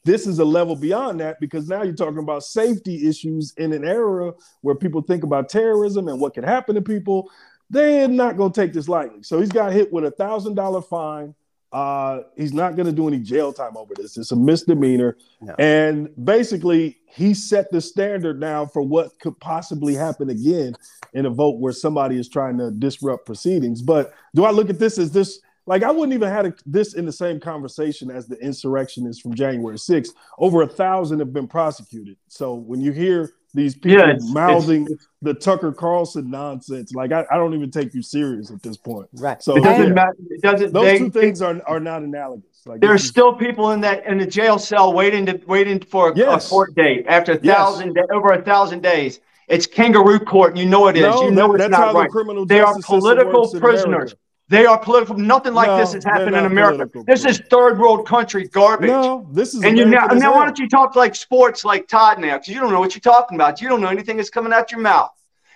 E: this is a level beyond that because now you're talking about safety issues in an era where people think about terrorism and what can happen to people. They're not going to take this lightly. So he's got hit with a thousand dollar fine. Uh, he's not going to do any jail time over this. It's a misdemeanor.
C: No.
E: And basically, he set the standard now for what could possibly happen again in a vote where somebody is trying to disrupt proceedings. But do I look at this as this? Like, I wouldn't even have had this in the same conversation as the insurrectionists from January 6th. Over a thousand have been prosecuted. So when you hear these people
B: Yeah, it's-
E: mouthing
B: it's-
E: the Tucker Carlson nonsense, like, I, I don't even take you serious at this point.
C: right.
E: So
B: It doesn't
E: yeah,
B: matter. It doesn't.
E: those
B: they-
E: two things are, are not analogous. Like,
B: There's
E: this
B: still people in that in the jail cell waiting to waiting for a,
E: Yes.
B: a court date after a thousand da- over a thousand days. It's kangaroo court, and you know it is.
E: No,
B: you know
E: that-
B: it's
E: that's
B: not
E: how the
B: right.
E: criminal
B: They are political
E: works in
B: prisoners. They are political. Nothing like
E: No,
B: this has happened in America.
E: political
B: This is third world country garbage.
E: No, this is
B: and you now, now why don't you talk like sports like Todd now? Because you don't know what you're talking about. You don't know anything that's coming out your mouth.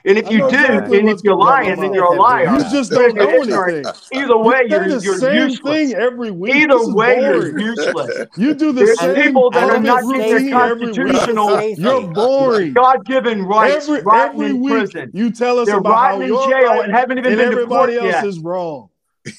B: And if
E: I
B: you
E: know
B: do,
E: exactly
B: and
E: what's
B: if you're
E: coming
B: lying, then you're a liar.
E: You just don't
B: you're
E: know anything.
B: Either way,
E: You say
B: you're,
E: the
B: you're
E: same
B: useless.
E: thing every week.
B: Either
E: This
B: way,
E: boring.
B: you're useless.
E: You do the
B: There's
E: same
B: people that are not getting their constitutional,
E: You're boring.
B: God-given rights
E: Every,
B: rotting
E: every
B: in
E: week
B: prison.
E: you tell us
B: They're
E: about how
B: rotting in
E: you're
B: jail
E: right
B: and haven't even
E: and
B: been to
E: everybody
B: court
E: else
B: yet.
E: is wrong.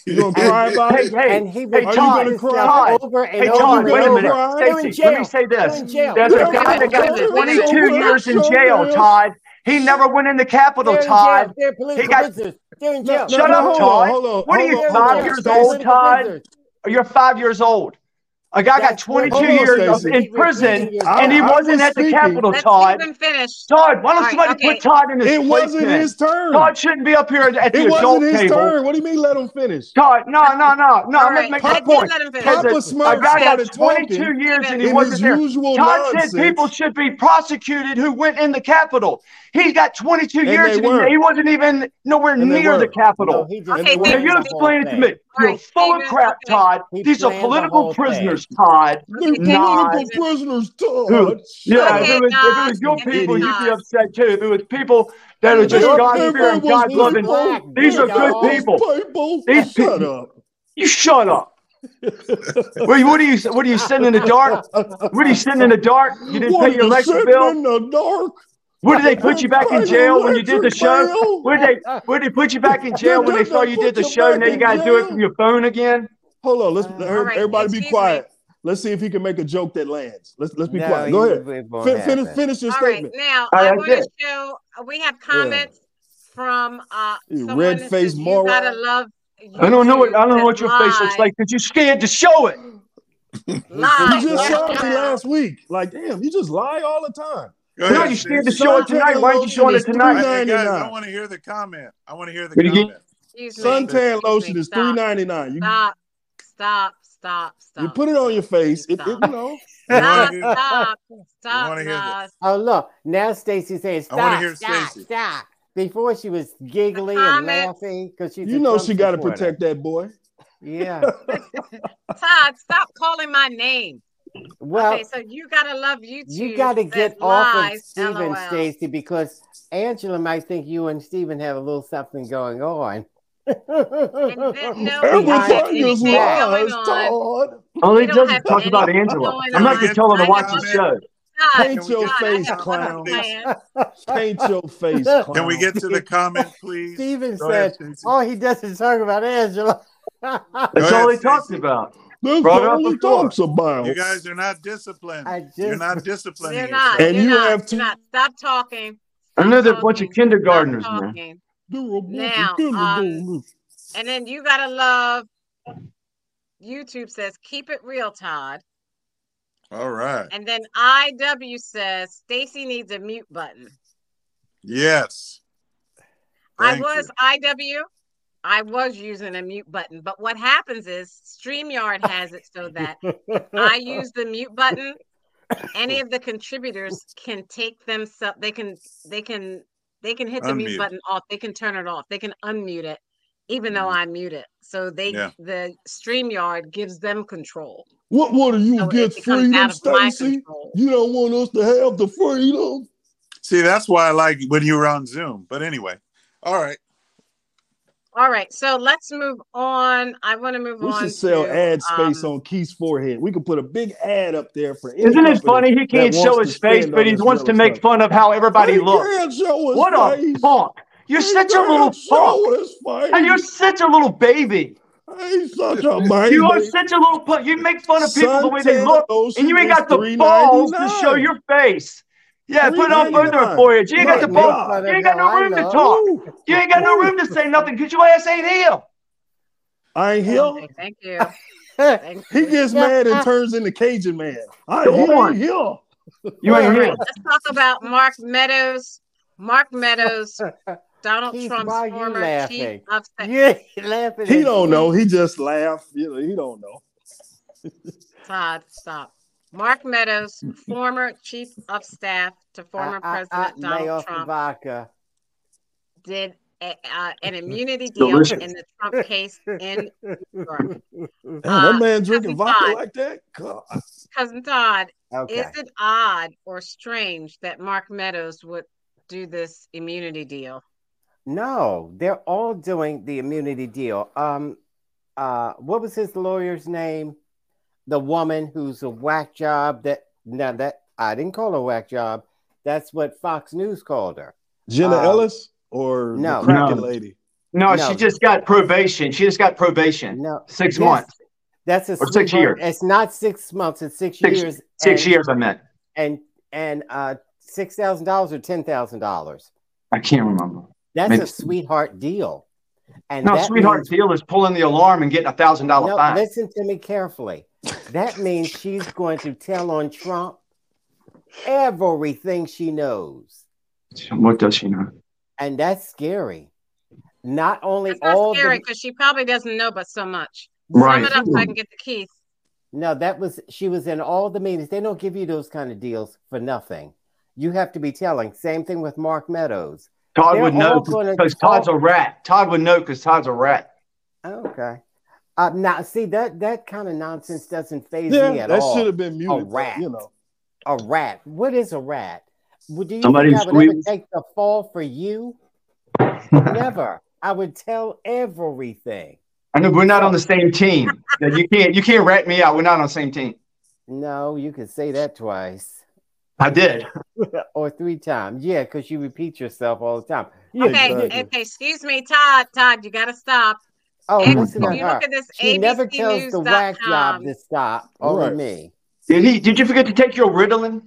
E: You gonna cry about
B: Hey,
E: it?
B: hey,
C: and he
B: hey,
C: repeats
B: Todd,
C: himself
B: Todd,
C: over and
B: hey,
C: over
B: Todd,
C: and
B: wait a
C: over.
B: minute.
C: They're in
B: Stacy, let me say this. There's a guy that got 22 years in jail, Todd. He never went in the Capitol,
C: They're
B: Todd.
C: They're political
B: He got-
C: prisoners. They're in
E: No,
C: jail.
E: no,
B: Shut
E: no,
B: up, Todd.
E: on, on.
B: What are you,
E: on,
C: They're in
E: hold
B: five years old, Todd? You're five years old. A guy got 22
E: Hold
B: years
E: Stacey.
B: in prison,
E: I-
B: and he
E: I
B: wasn't
E: was
B: at the. Capitol,
A: Let's
B: Todd.
A: leave him finish.
B: Todd, why don't
A: right,
B: somebody
A: okay.
B: put Todd in his
E: It wasn't
B: then?
E: his turn.
B: Todd shouldn't be up here at the
E: It
B: adult
E: wasn't his
B: table.
E: turn. What do you mean let him finish?
B: Todd, no, no, no, no. I'm gonna
A: right,
B: make
A: I
B: my point.
A: let him finish.
E: Papa
B: There's a, a
E: Smurf
B: guy got 22 years and he wasn't
E: his
B: there.
E: usual
B: Todd
E: nonsense.
B: said people should be prosecuted who went in the Capitol. He got 22
E: And
B: years
E: they
B: and he, he wasn't even nowhere
E: And
B: near
E: were.
B: the
C: No,
B: Capitol.
C: he just
E: And
A: Okay,
B: Now
E: were.
A: Steve,
B: you
C: the
B: explain it to me.
C: thing.
B: You're
A: right,
B: full of crap,
A: okay.
B: Todd.
C: He
B: These are
C: planned the
B: political prisoners,
C: thing.
B: Todd.
E: They're
A: Okay, thank you,
B: Not
E: political
A: Steven.
E: prisoners,
B: who.
E: Todd.
B: Yeah,
E: Shut
B: if it was if it was your people, you'd be upset too. If it was people that are just
C: God-fearing,
B: God-loving,
C: black.
B: these are good
C: dog.
B: people.
E: people.
B: These
E: Shut
B: people-
E: up.
B: You shut up. Wait, what are you? What are you sitting in the dark? What are you sitting in the dark? You didn't
E: What
B: pay your
E: you
B: electric bill.
E: in the dark?
B: What did they put you back in jail when you did the show? Where did they? Where did they put you back in jail when they saw you did the show? Now you got to do it from your phone again.
E: Hold on, let's
C: Uh,
E: every-
A: All right,
E: everybody be
A: excuse
E: quiet. Let's see if he can make a joke that lands. Let's let's be
C: No,
E: quiet. Go ahead.
C: it
E: Fin- finish finish your
A: All right,
E: statement.
A: now
B: All right,
A: I
B: that's
A: want to show we have comments from uh
E: You
A: someone that
E: red-faced
A: says you gotta love
B: I don't know what I don't know what your
A: that's
B: face looks like because you're scared to show it.
E: You just saw me last week. Like, damn, you just lie all the time.
D: Go
B: No,
D: ahead,
B: you're scared to
D: Steve.
B: show it tonight. Why aren't you showing it tonight?
E: is
D: Hey, guys, I want to hear the comment. I want to hear the
B: What do
D: comment.
A: Excuse me.
E: Suntan lotion
A: me.
E: is
A: Stop.
E: three ninety nine. You
A: Stop. Stop. Stop. Stop.
E: you put it on your face. It, it
A: Stop.
E: you know.
D: You wanna hear-
A: stop. Stop.
D: wanna hear the-
A: Nas.
C: Oh look, now Stacy saying
D: I wanna
C: stop,
D: hear
C: stop,
D: Stacey.
C: stop. Before she was giggling and laughing because she's
E: You know
C: Trump
E: she got to protect that boy.
C: Yeah.
A: Todd, stop calling my name.
C: Well,
A: okay, so you gotta love YouTube.
C: you got to get off of Stephen,
A: LOL.
C: Stacy, because Angela might think you and Stephen have a little something going on.
A: And then, no,
C: Behind
A: we don't have
E: Everything is
A: anything
E: lies,
A: going on.
E: Todd.
B: All
A: We
B: he
A: don't
B: does is
A: have
B: talk about Angela. I'm not
A: on.
B: gonna tell her to watch
A: have
B: the show.
A: Todd,
E: Paint your
A: Todd, I
E: face, clown. Paint your face, clown.
D: Can we get to the comment, please?
C: Stephen
D: Go
C: said,
D: Stacey.
C: all he does is talk about Angela.
B: That's all he talks about.
E: That's
B: Brought it
E: all
B: up
E: he talks about.
D: You guys are not disciplined.
C: I
D: You're not disciplined.
A: You're not.
E: And
A: you're
E: you
A: not,
E: have
A: you're
E: to-
A: not. Stop talking.
B: I
A: Stop
B: know they're a bunch of
A: talking.
B: kindergartners, man.
A: talking.
E: They're a bunch of
A: Now, um. And then you gotta love. YouTube says, "Keep it real, Todd."
D: All right.
A: And then IW says, "Stacy needs a mute button."
D: Yes.
A: I
D: Thank
A: was IW. I was using a mute button, but what happens is StreamYard has it so that I use the mute button. Any of the contributors can take themselves. They can. They can. They can hit the
D: Unmute.
A: mute button off. They can turn it off. They can unmute it, even though mm. I mute it. So they,
D: Yeah.
A: the StreamYard gives them control.
E: What what do you
A: So
E: get
A: it
E: freedom,
A: out of my
E: Stacy? You don't want us to have the freedom.
D: See, that's why I like when you were on Zoom. But anyway, all right.
A: All right, so let's move on. I want to move
E: We
A: on.
E: should sell
A: to,
E: ad space
A: um,
E: on Keith's forehead. We could put a big ad up there for. any
B: Isn't it funny? He can't show his face, but he wants to make
E: stuff.
B: fun of how everybody
E: He
B: looks.
E: can't show his
B: What a
E: face.
B: punk! You're
E: He
B: such a
E: can't
B: little
E: show
B: punk. And you're such a little baby.
E: He's such a baby.
B: You are such a little punk. You make fun of people the way they look, and you ain't got the balls to show your face. Yeah, put it on
E: $3.99.
B: under it for you. You ain't got the
E: My
B: You ain't got no room to talk.
E: Ooh,
B: You ain't got no room to say nothing because your ass ain't here.
E: I ain't
A: Okay,
E: here.
A: thank you. Thank
E: He
A: you.
E: gets mad and turns into Cajun man. I
B: Come
E: ain't
B: on.
E: here.
B: You ain't
A: right,
B: here.
A: let's talk about Mark Meadows. Mark Meadows, Donald
C: Keith,
A: Trump's
C: why you
A: former chief
C: laughing?
A: of staff.
C: Yeah, laughing.
E: He don't know. He just laugh. You know, he don't know.
A: Todd, stop. Mark Meadows, former chief of staff to former
C: I- I- I
A: President Donald
C: off
A: Trump,
C: vodka.
A: did a, uh, an immunity deal
B: Delicious.
A: in the Trump case in New York.
E: Damn,
A: Uh,
E: that man drinking vodka
A: Todd.
E: like that. God.
A: Cousin Todd,
C: Okay.
A: is it odd or strange that Mark Meadows would do this immunity deal?
C: No, they're all doing the immunity deal. Um, uh, what was his lawyer's name? The woman who's a whack job. That now that I didn't call her a whack job. That's what Fox News called her.
E: Jenna
C: Um,
E: Ellis or
C: no.
E: the Kraken
B: No.
E: lady?
B: No,
C: No.
B: she just got probation. She just got probation.
C: No,
B: Six
C: yes,
B: months.
C: That's a
B: Or six
C: sweetheart.
B: years.
C: It's not six months. It's six,
B: Six-
C: years.
B: Six
C: and,
B: years, I meant.
C: and and uh six thousand dollars or ten thousand dollars.
B: I can't remember.
C: That's
B: Maybe-
C: a sweetheart deal. And
B: No,
C: that
B: sweetheart
C: means-
B: deal is pulling the alarm and getting a thousand dollar
C: No,
B: fine.
C: listen to me carefully. That means she's going to tell on Trump everything she knows.
B: What does she know?
C: And that's scary. Not only
A: It's not
C: all
A: scary
C: the
A: because she probably doesn't know but so much.
B: Right.
A: Sum it up so I can get the keys.
C: no, that was she was in all the meetings. They don't give you those kind of deals for nothing. You have to be telling. Same thing with Mark Meadows.
B: Todd
C: They're
B: would know because Todd's a rat. Todd would know because Todd's a rat.
C: Okay. Uh, now, see that that kind of nonsense doesn't faze
E: Yeah,
C: me at
E: that
C: all.
E: should have been muted. but,
C: rat.
E: You know.
C: A rat. What is a rat? Would do you
B: Somebody
C: think I would ever take the fall for you? Never. I would tell everything.
B: I know we're not on the same team. You can't you can't rat me out. We're not on the same team.
C: No, you could say that twice
B: I did.
C: or three times. Yeah, because you repeat yourself all the time.
A: Okay, okay, excuse me, Todd. Todd, you got to stop.
C: Oh,
A: And
C: listen
A: if
C: to
A: you
C: her.
A: look at this
C: She never tells the whack job
A: abcnews.com,
C: to stop. Only
E: Right.
C: me.
B: Did he? Did you forget to take your Ritalin?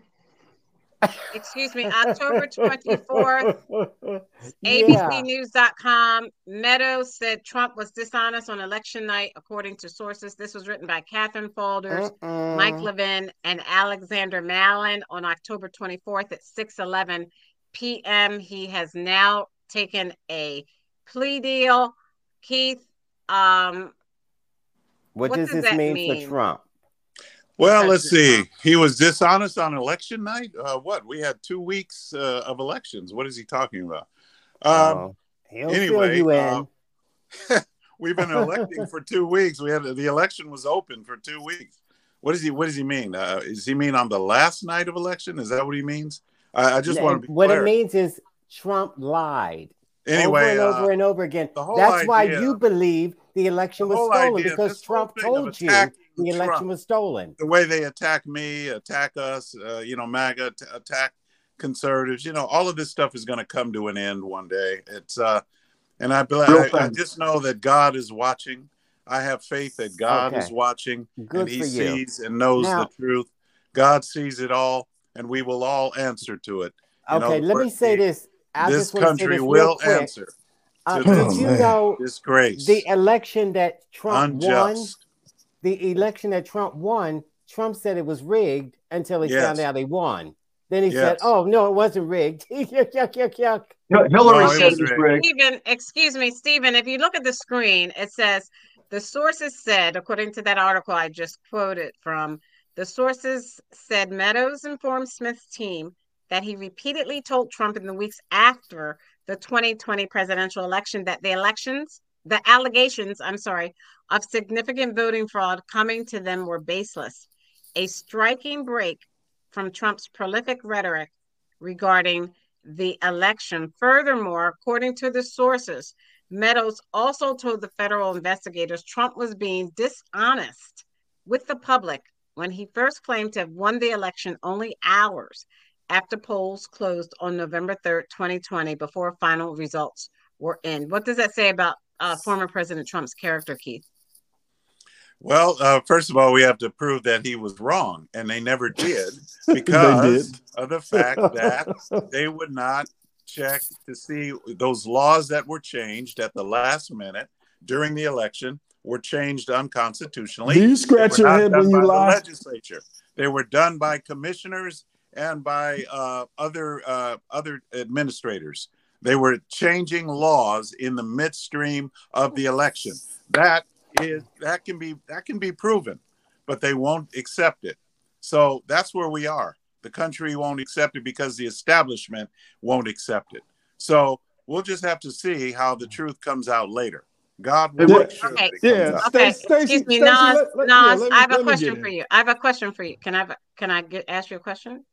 A: excuse me, October 24th,
C: yeah.
A: ABCnews.com. Meadows said Trump was dishonest on election night, according to sources. This was written by Katherine Faulders, Mike
C: Mm-mm.
A: Levine, and Alexander Mallin on October 24th at 6:11 p.m. He has now taken a plea deal. Keith, um,
C: What,
A: What
C: does
A: does
C: this mean,
A: mean?
C: for Trump?
D: Well,
A: Because
D: let's see.
A: not-
D: He was dishonest on election night. Uh, what? We had two weeks uh, of elections. What is he talking about? Um,
C: oh,
D: anyway,
C: you in.
D: uh, we've been electing for two weeks. We had the election was open for two weeks. What does he? What does he mean? Uh, does he mean on the last night of election? Is that what he means? I, I just
C: Yeah,
D: want to be
C: what
D: clear.
C: it means is Trump lied
D: anyway,
C: over and over
D: uh,
C: and over again.
D: the whole
C: That's why you believe the election
D: the
C: was stolen
D: idea,
C: because Trump told you the election
D: Trump.
C: was stolen.
D: the way they attack me, attack us, uh, you know, MAGA, t- attack conservatives, you know, all of this stuff is going to come to an end one day. It's, uh, and I, bel-
B: Real
D: I, I just know that God is watching. I have faith that God is watching
C: Good
D: and He
C: for you.
D: sees and knows
C: Now-
D: the truth. God sees it all, and we will all answer to it. You know,
C: Okay, let me say this. I
D: this
C: just want say
D: country
C: this
D: will
C: quick.
D: answer
C: Uh,
D: to
C: did
E: this.
C: you
E: Oh, man.
C: know
D: disgrace,
C: the election that Trump won? The election that Trump won, Trump said it was rigged until he
D: Yes.
C: found out he won. Then he said, "Oh no, it wasn't rigged." yuck, yuck, yuck, yuck.
B: No, Hillary
D: No, it
B: said
D: was rigged.
B: rigged.
A: Stephen, excuse me, Stephen, if you look at the screen, it says the sources said, according to that article I just quoted from, the sources said Meadows informed Smith's team that he repeatedly told Trump in the weeks after the 2020 presidential election that the elections, the allegations, I'm sorry, of significant voting fraud coming to them were baseless. A striking break from Trump's prolific rhetoric regarding the election. Furthermore, according to the sources, Meadows also told the federal investigators Trump was being dishonest with the public when he first claimed to have won the election only hours after polls closed on November 3rd, 2020, before final results were in. What does that say about uh, former President Trump's character, Keith?
D: Well, uh, first of all, we have to prove that he was wrong, and they never did because
E: did.
D: of the fact that they would not check to see those laws that were changed at the last minute during the election were changed unconstitutionally.
E: Do you scratch your head when
D: by
E: you
D: the legislature. They were done by commissioners and by uh, other uh, other administrators. They were changing laws in the midstream of the election. That is that can be that can be proven, but they won't accept it. So that's where we are. The country won't accept it because the establishment won't accept it. So we'll just have to see how the truth comes out later. God will
E: Yeah.
D: make sure
A: Okay.
D: that it comes
E: Yeah.
D: out.
A: Okay,
E: Stacey- Stacey-
A: excuse me,
E: Stacey,
A: Nas.
E: let- let-
A: Nas,
E: let me-
A: I have a question for you. I have a question for you. Can I can I get ask you a question?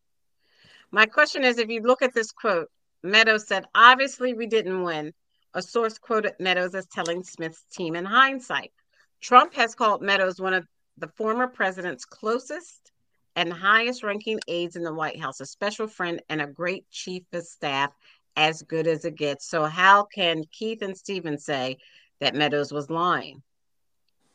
A: My question is, if you look at this quote, Meadows said, "Obviously, we didn't win." A source quoted Meadows as telling Smith's team in hindsight. Trump has called Meadows one of the former president's closest and highest ranking aides in the White House, a special friend and a great chief of staff, as good as it gets. So how can Keith and Stephen say that Meadows was lying?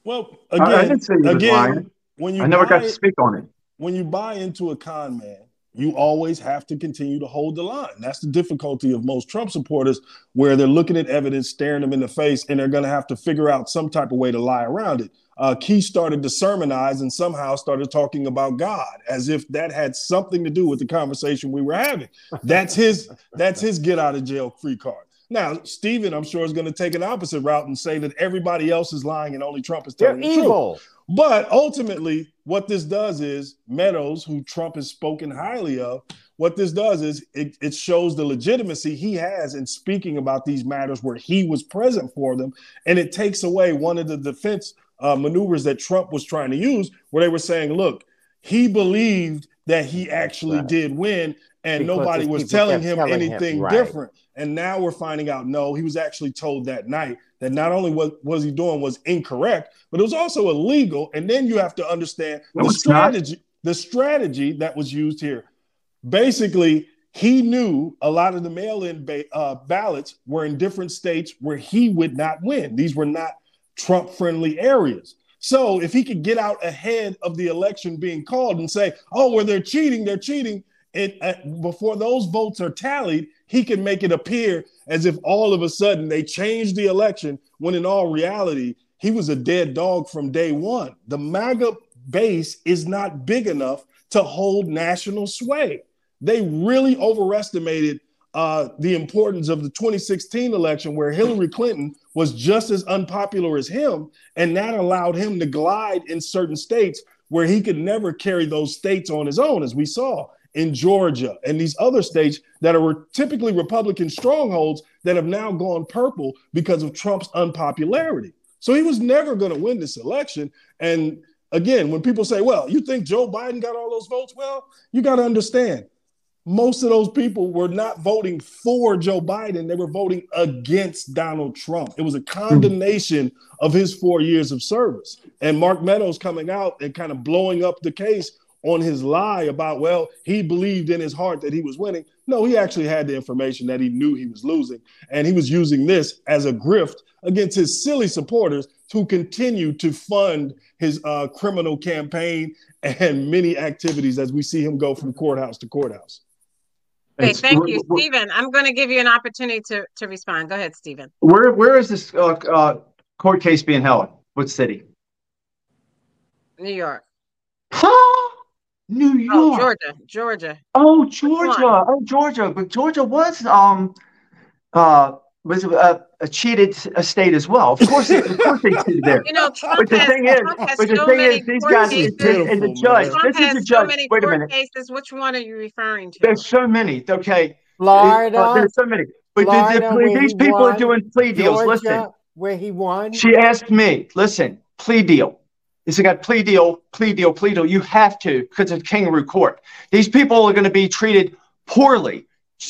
E: Well, again,
B: I didn't say he was
E: again,
B: lying.
E: when you
B: I never
E: buy
B: got to speak on it.
E: when you buy into a con man, you always have to continue to hold the line. That's the difficulty of most Trump supporters, where they're looking at evidence, staring them in the face, and they're going to have to figure out some type of way to lie around it. Uh, Key started to sermonize and somehow started talking about God as if that had something to do with the conversation we were having. That's his. That's his get out of jail free card. Now, Stephen, I'm sure is going to take an opposite route and say that everybody else is lying and only Trump is
C: They're
E: telling the truth. But ultimately, what this does is Meadows, who Trump has spoken highly of, what this does is it, it shows the legitimacy he has in speaking about these matters where he was present for them. And it takes away one of the defense uh, maneuvers that Trump was trying to use, where they were saying, look, he believed that he actually
C: Right.
E: did win, and
C: Because
E: nobody was telling him
C: telling him,
E: anything
C: right.
E: different. And now we're finding out no, he was actually told that night that not only what was he doing was incorrect, but it was also illegal. And then you have to understand
B: No,
E: the
B: it's not.
E: strategy, the strategy that was used here. Basically, he knew a lot of the mail-in ba- uh, ballots were in different states where he would not win. These were not Trump-friendly areas. So if he could get out ahead of the election being called and say, "Oh, well, they're cheating, they're cheating," it uh, before those votes are tallied, he can make it appear as if all of a sudden they changed the election, when in all reality, he was a dead dog from day one. The MAGA base is not big enough to hold national sway. They really overestimated uh, the importance of the 2016 election, where Hillary Clinton was just as unpopular as him, and that allowed him to glide in certain states where he could never carry those states on his own, as we saw in Georgia and these other states that are typically Republican strongholds that have now gone purple because of Trump's unpopularity. So he was never going to win this election. And again, when people say, well, you think Joe Biden got all those votes? Well, you got to understand, most of those people were not voting for Joe Biden. They were voting against Donald Trump. It was a condemnation of his four years of service. And Mark Meadows coming out and kind of blowing up the case on his lie about, well, he believed in his heart that he was winning. No, he actually had the information that he knew he was losing. And he was using this as a grift against his silly supporters who continue to fund his uh, criminal campaign and many activities as we see him go from courthouse to courthouse.
A: Okay, thank you,
B: wh- wh-
A: Stephen. I'm going to give you an opportunity to, to respond. Go ahead, Stephen.
B: Where where is this uh, uh, court case being held? What city?
A: New York.
B: New
A: Oh,
B: York.
A: Georgia. Georgia.
B: Oh, Georgia. Oh, Georgia. But Georgia was um uh was a, a cheated a state as well. Of course, they, of course they cheated there.
A: You know, Trump
B: But the
A: has,
B: thing is,
A: Trump has
B: but the
A: so
B: thing
A: many
B: is, these
A: court
B: guys
A: cases.
B: and the
E: man.
B: judge.
A: Trump
B: This is
A: has
B: the
A: so
B: judge.
A: many
B: Wait a minute.
A: cases. Which one are you referring to?
B: There's so many. Okay.
C: Florida,
B: Uh, there's so many. But the- the
C: Florida,
B: these
C: he
B: people are doing plea deals.
C: Georgia,
B: Listen.
C: where he won.
B: She asked me, listen, plea deal. It's got plea deal, plea deal, plea deal. You have to because it's kangaroo court. These people are going to be treated poorly.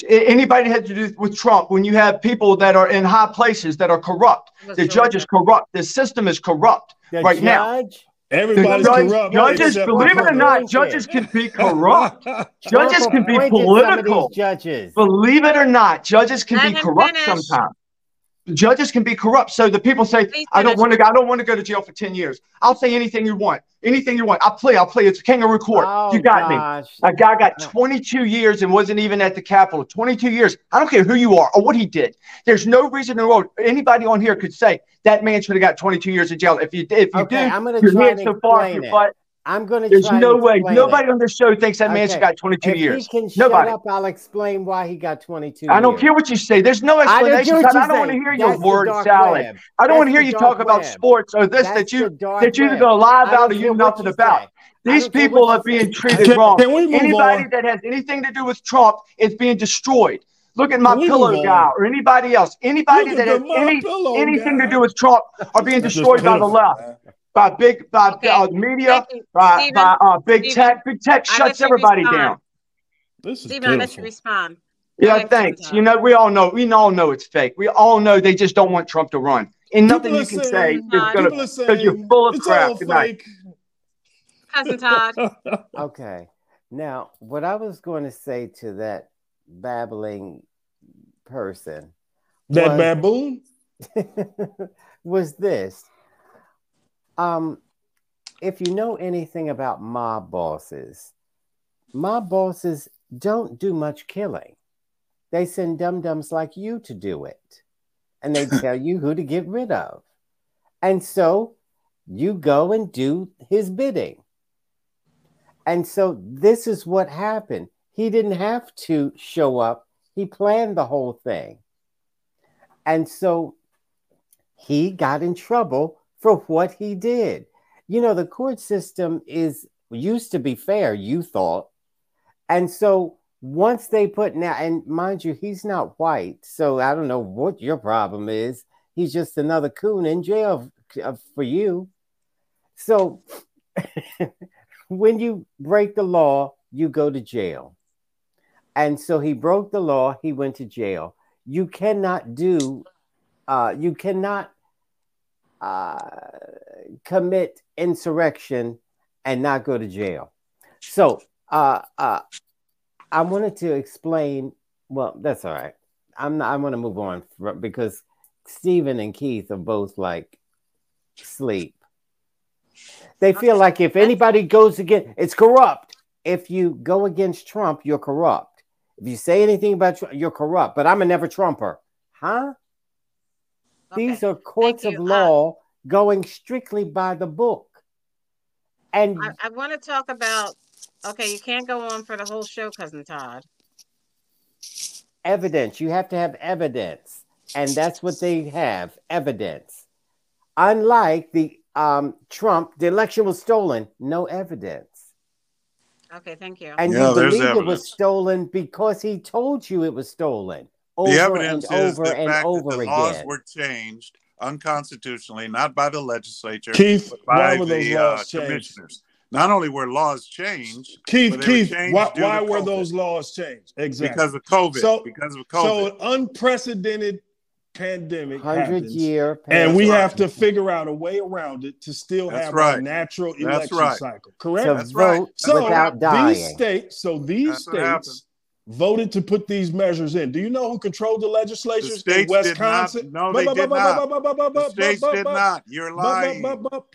B: Anybody had to do with Trump when you have people that are in high places that are corrupt.
A: It was
B: The judge is corrupt. The system is corrupt.
C: the
B: right now.
C: judge,
B: The
E: Everybody's
B: judge-
E: corrupt.
B: judges, believe it or not, judges can be corrupt. Judges can be
C: appointed some of
B: political.
C: judges.
B: Believe it or not, judges can
A: Let
B: be corrupt
A: finish.
B: sometimes. Judges can be corrupt. So the people say, I don't want to go, I don't want to go to jail for 10 years. I'll say anything you want. Anything you want. I'll plea. I'll plea. It's kangaroo court.
C: Oh,
B: you got me. A guy got 22 years and wasn't even at the Capitol. 22 years. I don't care who you are or what he did. There's no reason in the world anybody on here could say that man should have got 22 years in jail. If you if you
C: Okay,
B: do,
C: I'm gonna
B: your
C: try
B: head
C: to
B: so far
C: explain
B: up your
C: it.
B: butt.
C: I'm going to
B: There's
C: try
B: no
C: to
B: way. Nobody
C: it.
B: on this show thinks that man should
C: Okay.
B: have got 22
C: if
B: years.
C: he can shut
B: Nobody.
C: up, I'll explain why he got 22
B: I don't
C: years.
B: care what you say. There's no
C: I don't
B: explanation.
C: care what
B: God,
C: you
B: I don't want to hear your
C: That's the
B: word
C: dark
B: salad.
C: web.
B: I don't want to hear you
C: dark
B: talk about sports or this
C: That's
B: that you that you're
C: web.
B: going to lie about or you
C: care
B: know nothing
C: you
B: about.
C: say.
B: These people are being treated
E: Can-
B: wrong.
E: can we move
B: Anybody
E: on?
B: that has anything to do with Trump is being destroyed. Look at my
E: Can
B: pillow
E: move
B: guy or anybody else. Anybody that has any anything
E: guy.
B: to do with Trump are being destroyed by the
E: pitiful,
B: left,
E: man.
B: By big by
A: Okay.
B: uh, media, by,
A: Stephen.
B: by uh, big
A: Stephen,
B: tech. Big tech shuts everybody
A: respond.
B: down.
E: This is
A: Stephen, I let you respond. Go
B: Yeah,
A: ahead,
B: thanks. You know, we all know, we all know it's fake. We all know they just don't want Trump to run. And nothing you
E: are
B: can say is gonna because you're full of
E: it's
B: crap.
E: all
B: Good
E: fake.
A: Cousin Todd.
C: Okay. Now, what I was going to say to that babbling person.
E: That
C: was-
E: baboon?
C: was this. Um, if you know anything about mob bosses, mob bosses don't do much killing. They send dum dums like you to do it, and they tell you who to get rid of. And so you go and do his bidding. And so this is what happened. He didn't have to show up, he planned the whole thing. And so he got in trouble for what he did. You know, the court system is used to be fair, you thought. And so once they put now, and mind you, he's not white. So I don't know what your problem is. He's just another coon in jail for you. So when you break the law, you go to jail. And so he broke the law, he went to jail. You cannot do, uh, you cannot uh, commit insurrection and not go to jail. So uh, uh, I wanted to explain. Well, that's all right. I'm not, I'm going to move on because Stephen and Keith are both like sleep. They feel like if anybody goes against, it's corrupt. If you go against Trump, you're corrupt. If you say anything about Trump, you're corrupt. But I'm a never Trumper, huh? These are courts of
A: you. Uh,
C: law going strictly by the book. And
A: I, I want to talk about. Okay, you can't go on for the whole show, cousin Todd.
C: evidence. You have to have evidence, and that's what they have evidence. Unlike the um, Trump, the election was stolen, no evidence,
A: Okay, thank you.
C: and
D: Yeah,
C: you
D: there's
C: believe it was stolen because he told you it was stolen over
D: the
C: and
D: evidence is
C: over
D: the
C: and
D: fact
C: over
D: that the
C: again.
D: laws were changed unconstitutionally, not by the legislature,
E: Keith,
D: but by the uh, commissioners. Not only were laws changed,
E: Keith,
D: But they were
E: Keith,
D: changed
E: why, why were those laws changed? Exactly.
D: because of COVID,
E: So-
D: because of COVID.
E: so an unprecedented pandemic
C: Hundred
E: happens,
C: year,
E: and we
D: That's
E: have to figure out a way around it to still
D: That's
E: have
D: right.
E: a natural
D: That's
E: election
D: right.
E: cycle. Correct.
C: to
D: That's right.
C: vote
E: So
C: without dying.
E: these states, so these
D: That's what
E: states voted to put these measures in. Do you know who controlled the legislatures
D: The
E: in Wisconsin?
D: No, they did not. The states did not. You're lying.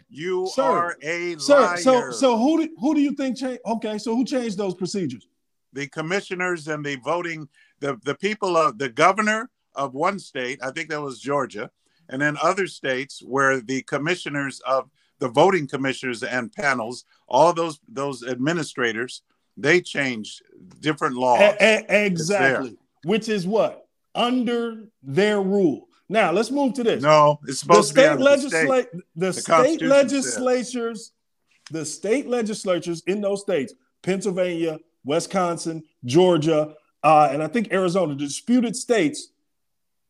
D: You
E: Sir.
D: are a
E: Sir,
D: liar.
E: so so who do, who do you think changed? Okay, so who changed those procedures?
D: the commissioners and the voting, the, the people of the governor of one state, I think that was Georgia, and then other states where the commissioners of the voting commissioners and panels, all those those administrators, they changed different laws.
E: A- a- exactly. Which is what under their rule. Now let's move to this.
D: no, it's
E: the
D: supposed to be
E: state
D: the
E: the, state legislatures, the state legislatures in those states, Pennsylvania, Wisconsin, Georgia, uh, and I think Arizona, the disputed states.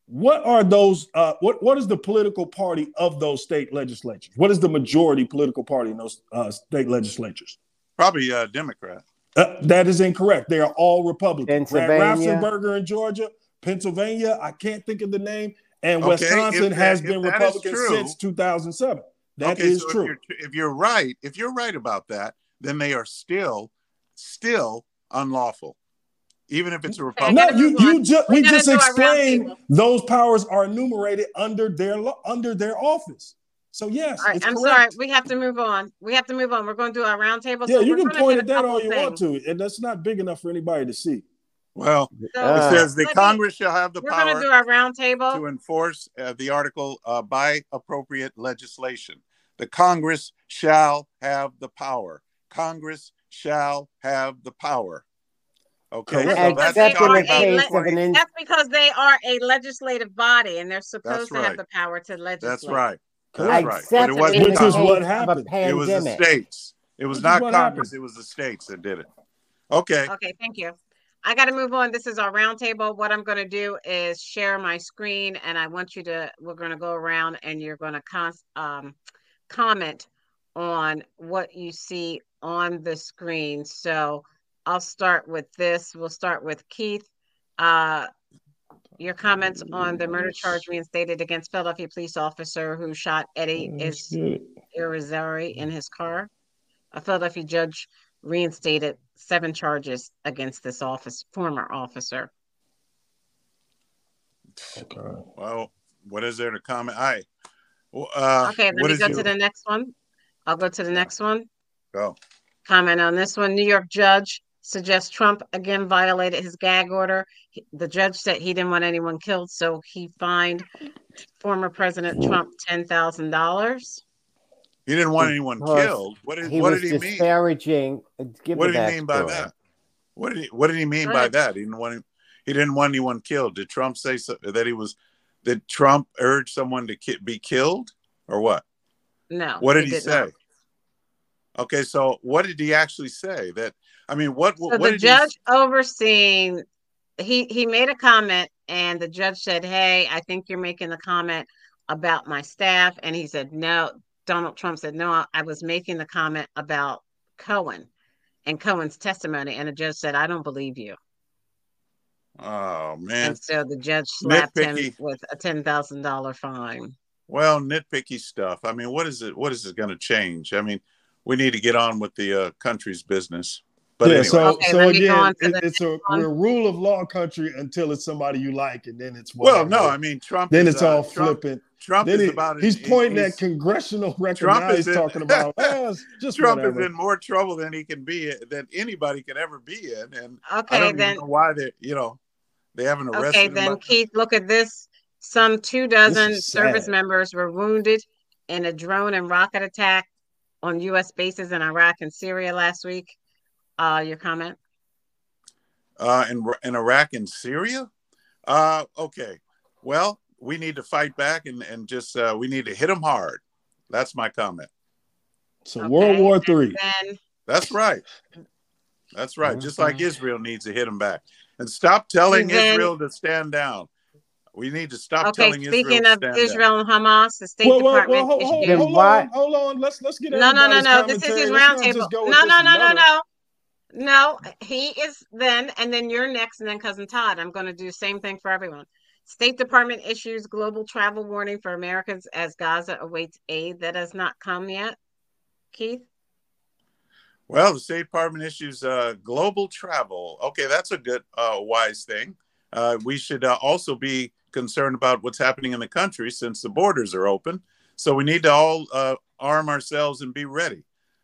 E: What are those? Uh, what what is the political party of those state legislatures? What is the majority political party in those uh, state legislatures?
D: Probably a Democrat.
E: Uh, that is incorrect. They are all Republicans. Brad Raffensperger in Georgia, Pennsylvania. I can't think of the name. And
D: Okay,
E: Wisconsin
D: that-
E: has been Republican
D: true-
E: since 2007. That
D: okay,
E: is
D: so
E: true.
D: If you're, if you're right, if you're right about that, then they are still, still unlawful, even if it's a Republican.
E: No, you you just
A: We
E: we just
A: do our
E: explained those powers are enumerated under their under their office. So yes,
A: All right, I'm
E: correct.
A: sorry. We have to move on. We have to move on. We're going to do our roundtable.
E: Yeah,
A: so
E: you can point
A: hit
E: at that all you want to, and that's not big enough for anybody to see.
D: Well,
A: So,
C: Uh,
D: it says the
A: let me-
D: Congress shall have the
A: We're going to
D: power
A: do our roundtable.
D: to enforce uh, the article uh, by appropriate legislation. The Congress shall have the power. Congress shall have the power. Okay, so that's
A: Except in
D: talking
A: the case
D: about
A: of
C: an in-
A: That's because they are a legislative body and they're supposed to have the power to legislate.
D: That's right.
E: Correct.
D: That's right. But it wasn't
C: the
E: Which
C: case
E: is what happened.
D: It was the states. It was
E: Which
D: not Congress.
E: happened.
D: It was the states that did it. Okay.
A: Okay, thank you. I got to move on. This is our roundtable. What I'm going to do is share my screen, and I want you to. We're going to go around, and you're going to con- um, comment on what you see on the screen. So I'll start with this. We'll start with Keith. Uh, your comments on the murder charge reinstated against Philadelphia police officer who shot Eddie
E: That's
A: is. Irizarry in his car. A Philadelphia judge reinstated seven charges against this office former officer.
E: Okay.
D: Well, what is there to comment? I. Uh,
A: Okay, let
D: what
A: me go
D: your-
A: to the next one. I'll go to the next one.
D: Go.
A: Comment on this one. New York judge suggests Trump again violated his gag order. He- The judge said he didn't want anyone killed, so he fined former President Trump ten thousand dollars.
D: He didn't want anyone
C: Because
D: killed. What did
C: He
D: What
C: was
D: did he mean?
C: disparaging. Give
D: What did he mean by
C: backstory.
D: that? What did he What did he mean
A: Go
D: by that? He didn't want him, He didn't want anyone killed. Did Trump say so, that he was? Did Trump urge someone to ki- be killed or what?
A: No.
D: What did he,
A: did
D: say?
A: not.
D: Okay, so what did he actually say? That I mean, what
A: So
D: what
A: the
D: did
A: judge overseeing, he he made a comment, and the judge said, "Hey, I think you're making a comment about my staff," and he said, "No." Donald Trump said, "No, I- was making the comment about Cohen and Cohen's testimony," and the judge said, "I don't believe you."
D: Oh man,
A: And so the judge slapped him with a ten thousand dollar fine.
D: well, nitpicky stuff. I mean, what is it? What is it going to change? I mean, we need to get on with the uh, country's business. But
E: yeah,
D: anyway,
E: so
A: Okay,
E: so
A: let me go
E: again, it- it's a
A: one.
E: we're a rule of law country until it's somebody you like, and then it's
D: well,
E: whatever.
D: no, I mean Trump.
E: then
D: is,
E: it's
D: uh,
E: all
D: Trump,
E: flippant.
D: Trump
E: Then
D: is
E: he-
D: about.
E: he's pointing
D: he's-
E: at congressional record.
D: Trump is
E: he's
D: in-
E: talking about well, it's just
D: Trump
E: whatever.
D: is in more trouble than he can be than anybody could ever be in, and I
A: Okay,
D: don't
A: then
D: even know why they, you know, they haven't arrested
A: Okay,
D: him.
A: then
D: by-
A: Keith, look at this. Some two dozen service members were wounded in a drone and rocket attack on U.S. bases in Iraq and Syria last week. Uh, your comment?
D: uh, in in Iraq and Syria. Uh, okay, well, we need to fight back and and just uh, we need to hit them hard. That's my comment.
E: so
A: Okay,
E: World War Three.
A: Then,
D: That's right. That's right. Just like. Israel needs to hit them back and stop telling
A: Then-
D: Israel to stand down. We need to stop
A: okay,
D: telling Israel
A: speaking
D: to
A: of
D: stand
A: Israel and Hamas, the State
E: Well, well,
A: Department
E: well, hold, hold, hold on, hold on. Let's let's get
A: No, no, no, no. This is his roundtable. No, no, no, no, no. No, he is then, and then you're next, and then cousin Todd. I'm going to do the same thing for everyone. State Department issues global travel warning for Americans as Gaza awaits aid that has not come yet. Keith,
D: Well, the State Department issues uh, global travel. Okay, that's a good, uh, wise thing. Uh, we should uh, also be concerned about what's happening in the country since the borders are open. So we need to all uh, arm ourselves and be ready.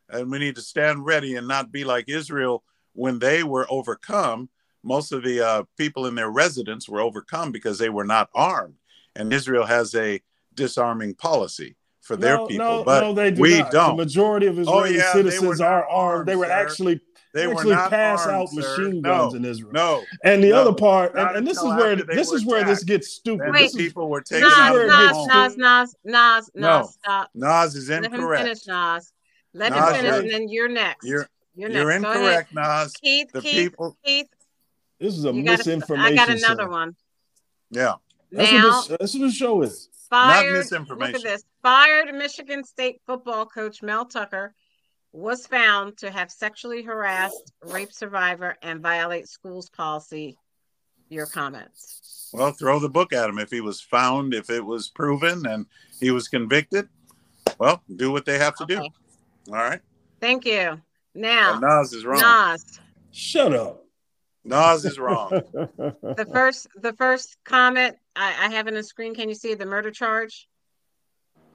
D: And we need to stand ready and not be like Israel when they were overcome. Most of the uh, people in their residence were overcome because they were not armed. And Israel has a disarming policy for their
E: no,
D: people.
E: no,
D: but
E: no, they do
D: we
E: not.
D: don't.
E: The majority of Israeli
D: yeah,
E: citizens are armed.
D: armed,
E: They would
D: sir.
E: actually
D: they were
E: actually
D: not
E: pass
D: armed,
E: out
D: sir.
E: machine
D: No,
E: guns in Israel.
D: No,
E: And the
D: No,
E: other part, and, and this is where this
D: were
E: is where this gets stupid.
A: Wait.
E: This
D: the
E: is
D: people were taken
E: This
A: Nas,
D: out
E: where
D: of
E: it
D: their
A: Nas. Nas, Nas, Nas,
D: No.
A: Nas, stop.
D: Nas is
A: Let him
D: incorrect.
A: finish, Nas. Let
E: Nas,
A: him finish, and then you're next.
D: You're
A: you're
D: you're
A: next.
D: Incorrect, Nas.
A: Keith,
D: The
A: Keith,
D: people,
A: Keith,
E: this is a
A: you got
E: misinformation.
A: I got another
E: show.
A: one.
D: yeah.
E: That's
A: now,
E: what this, that's what the show is.
A: fired. Look
D: misinformation.
A: at this. Fired Michigan State football coach Mel Tucker was found to have sexually harassed rape survivor and violate schools policy. Your comments.
D: Well, throw the book at him if he was found, if it was proven, and he was convicted. Well, do what they have to do.
A: Okay.
D: All right.
A: Thank you.
D: But
A: Now,
D: Nas is wrong.
A: Nas,
E: Shut up.
D: Nas is wrong.
A: the first the first comment I, I have in the screen. Can you see the murder charge?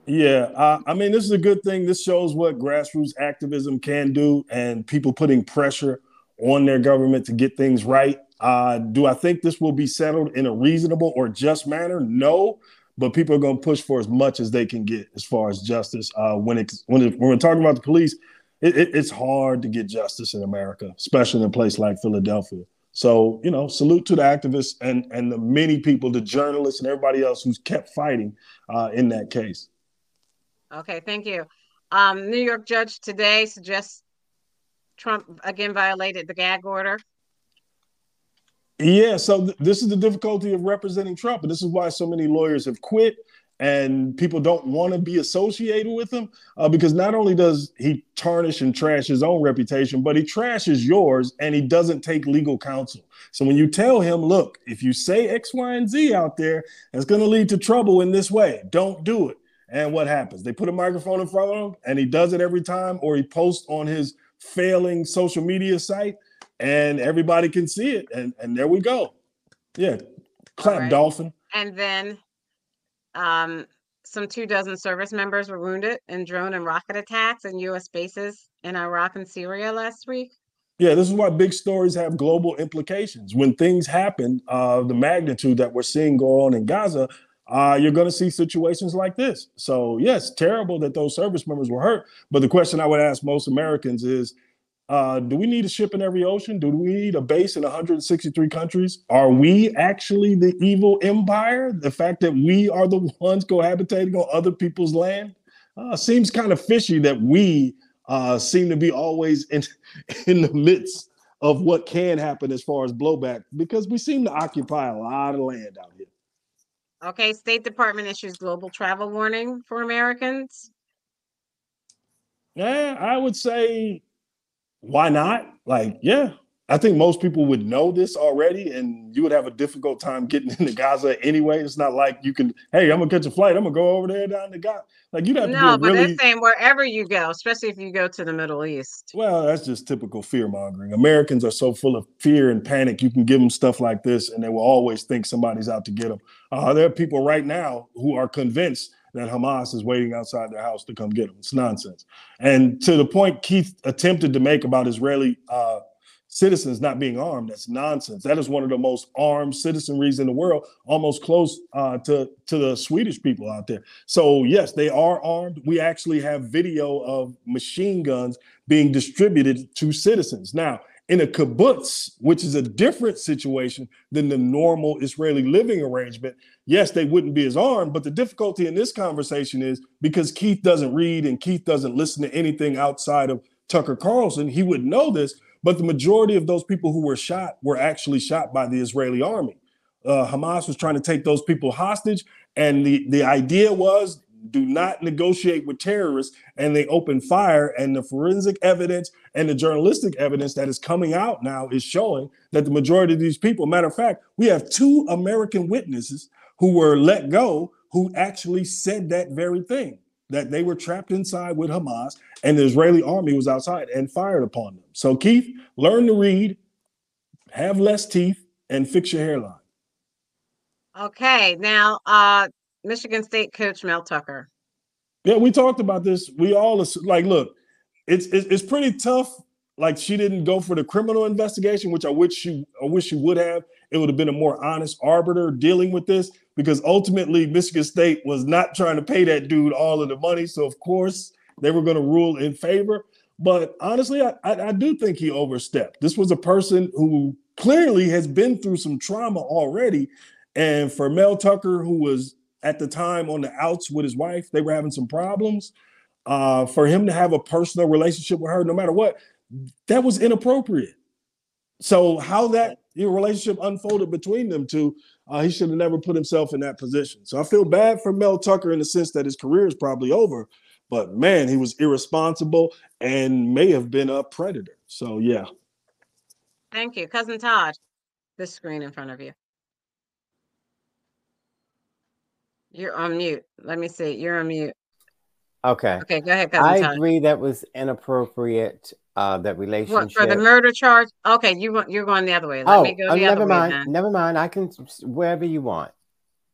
E: Yeah, uh, I mean, this is a good thing. This shows what grassroots activism can do and people putting pressure on their government to get things right. Uh, do I think this will be settled in a reasonable or just manner? No, but people are going to push for as much as they can get as far as justice. Uh, when it when, it, when we're talking about the police, it, it, it's hard to get justice in America, especially in a place like Philadelphia. So you know, salute to the activists and and the many people, the journalists and everybody else who's kept fighting uh, in that case.
A: Okay, thank you. Um, New York judge today suggests Trump again violated the gag order.
E: Yeah, so th- this is the difficulty of representing Trump, and this is why so many lawyers have quit, and people don't want to be associated with him uh, because not only does he tarnish and trash his own reputation, but he trashes yours, and he doesn't take legal counsel. So when you tell him, "Look, if you say X, Y, and Z out there, it's going to lead to trouble in this way. Don't do it." And what happens? They put a microphone in front of him, and he does it every time, or he posts on his failing social media site and everybody can see it. And and there we go. Yeah. Clap,
A: right.
E: Dolphin.
A: And then um, some two dozen service members were wounded in drone and rocket attacks in U.S. bases in Iraq and Syria last week.
E: Yeah, this is why big stories have global implications. When things happen, uh, the magnitude that we're seeing go on in Gaza, uh, you're going to see situations like this. So, yes, terrible that those service members were hurt. But the question I would ask most Americans is uh, do we need a ship in every ocean? Do we need a base in 163 countries? Are we actually the evil empire? The fact that we are the ones cohabitating on other people's land uh, seems kind of fishy that we uh, seem to be always in, in the midst of what can happen as far as blowback because we seem to occupy a lot of land out here.
A: Okay, State Department issues global travel warning for Americans.
E: Yeah, I would say why not? Like, yeah, I think most people would know this already, and you would have a difficult time getting into Gaza anyway. It's not like you can, hey, I'm gonna catch a flight, I'm gonna go over there down to Gaza. Like you'd have
A: no,
E: to be
A: but
E: really.
A: they're saying wherever you go, especially if you go to the Middle East.
E: Well, that's just typical fear mongering. Americans are so full of fear and panic. You can give them stuff like this, and they will always think somebody's out to get them. Uh, there are people right now who are convinced that Hamas is waiting outside their house to come get them. It's nonsense. And to the point Keith attempted to make about Israeli uh, citizens not being armed, that's nonsense. That is one of the most armed citizenries in the world, almost close uh, to, to the Swedish people out there. So, yes, they are armed. We actually have video of machine guns being distributed to citizens. Now, in a kibbutz, which is a different situation than the normal Israeli living arrangement, yes, they wouldn't be as armed. But the difficulty in this conversation is because Keith doesn't read and Keith doesn't listen to anything outside of Tucker Carlson, he would know this. But the majority of those people who were shot were actually shot by the Israeli army. Uh, Hamas was trying to take those people hostage. And the, the idea was do not negotiate with terrorists and they open fire and the forensic evidence and the journalistic evidence that is coming out now is showing that the majority of these people matter of fact we have two american witnesses who were let go who actually said that very thing that they were trapped inside with hamas and the israeli army was outside and fired upon them. So keith learn to read have less teeth and fix your hairline.
A: Okay, now uh Michigan State coach Mel Tucker.
E: Yeah, we talked about this. We all like, look, it's, it's it's pretty tough. Like she didn't go for the criminal investigation, which I wish she I wish she would have. It would have been a more honest arbiter dealing with this because ultimately Michigan State was not trying to pay that dude all of the money. So of course they were going to rule in favor. But honestly, I, I, I do think he overstepped. This was a person who clearly has been through some trauma already. And for Mel Tucker, who was at the time on the outs with his wife. They were having some problems. Uh, for him to have a personal relationship with her, no matter what, that was inappropriate. So how that your relationship unfolded between them two, uh, he should have never put himself in that position. So I feel bad for Mel Tucker in the sense that his career is probably over, but man, he was irresponsible and may have been a predator. So yeah.
A: Thank you, cousin Todd. This screen in front of you. You're on mute. Let me see. You're on mute.
C: Okay.
A: Okay, go ahead, cousin
C: I
A: Todd.
C: agree that was inappropriate. Uh, that relationship
A: What
C: relationship.
A: for the murder charge? Okay, you want you're going the other way. Let
C: oh,
A: me go
C: oh,
A: the other
C: never
A: way
C: mind.
A: then.
C: Never mind. I can wherever you want.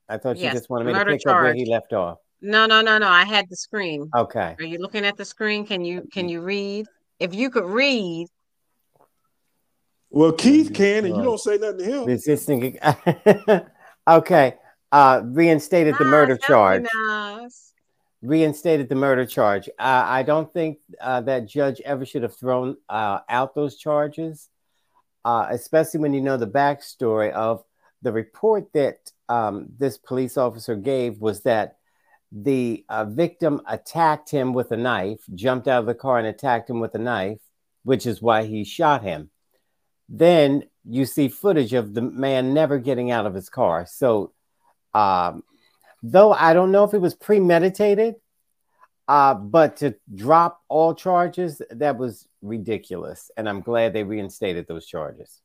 C: I thought you just wanted me to
A: murder
C: pick up where he left off.
A: No, no, no, no. I had the screen.
C: Okay.
A: Are you looking at the screen? Can you can you read? If you could read,
E: Well, Keith can, and you don't say nothing to him.
C: Resisting. okay. Uh, reinstated the
A: Ah,
C: murder
A: that'd
C: charge.
A: nice.
C: Reinstated the murder charge. Uh, I don't think uh, that judge ever should have thrown uh, out those charges, uh, especially when you know the backstory of the report that um, this police officer gave was that the uh, victim attacked him with a knife, jumped out of the car and attacked him with a knife, which is why he shot him. Then you see footage of the man never getting out of his car. So, um, though I don't know if it was premeditated, uh, but to drop all charges, that was ridiculous. And I'm glad they reinstated those charges.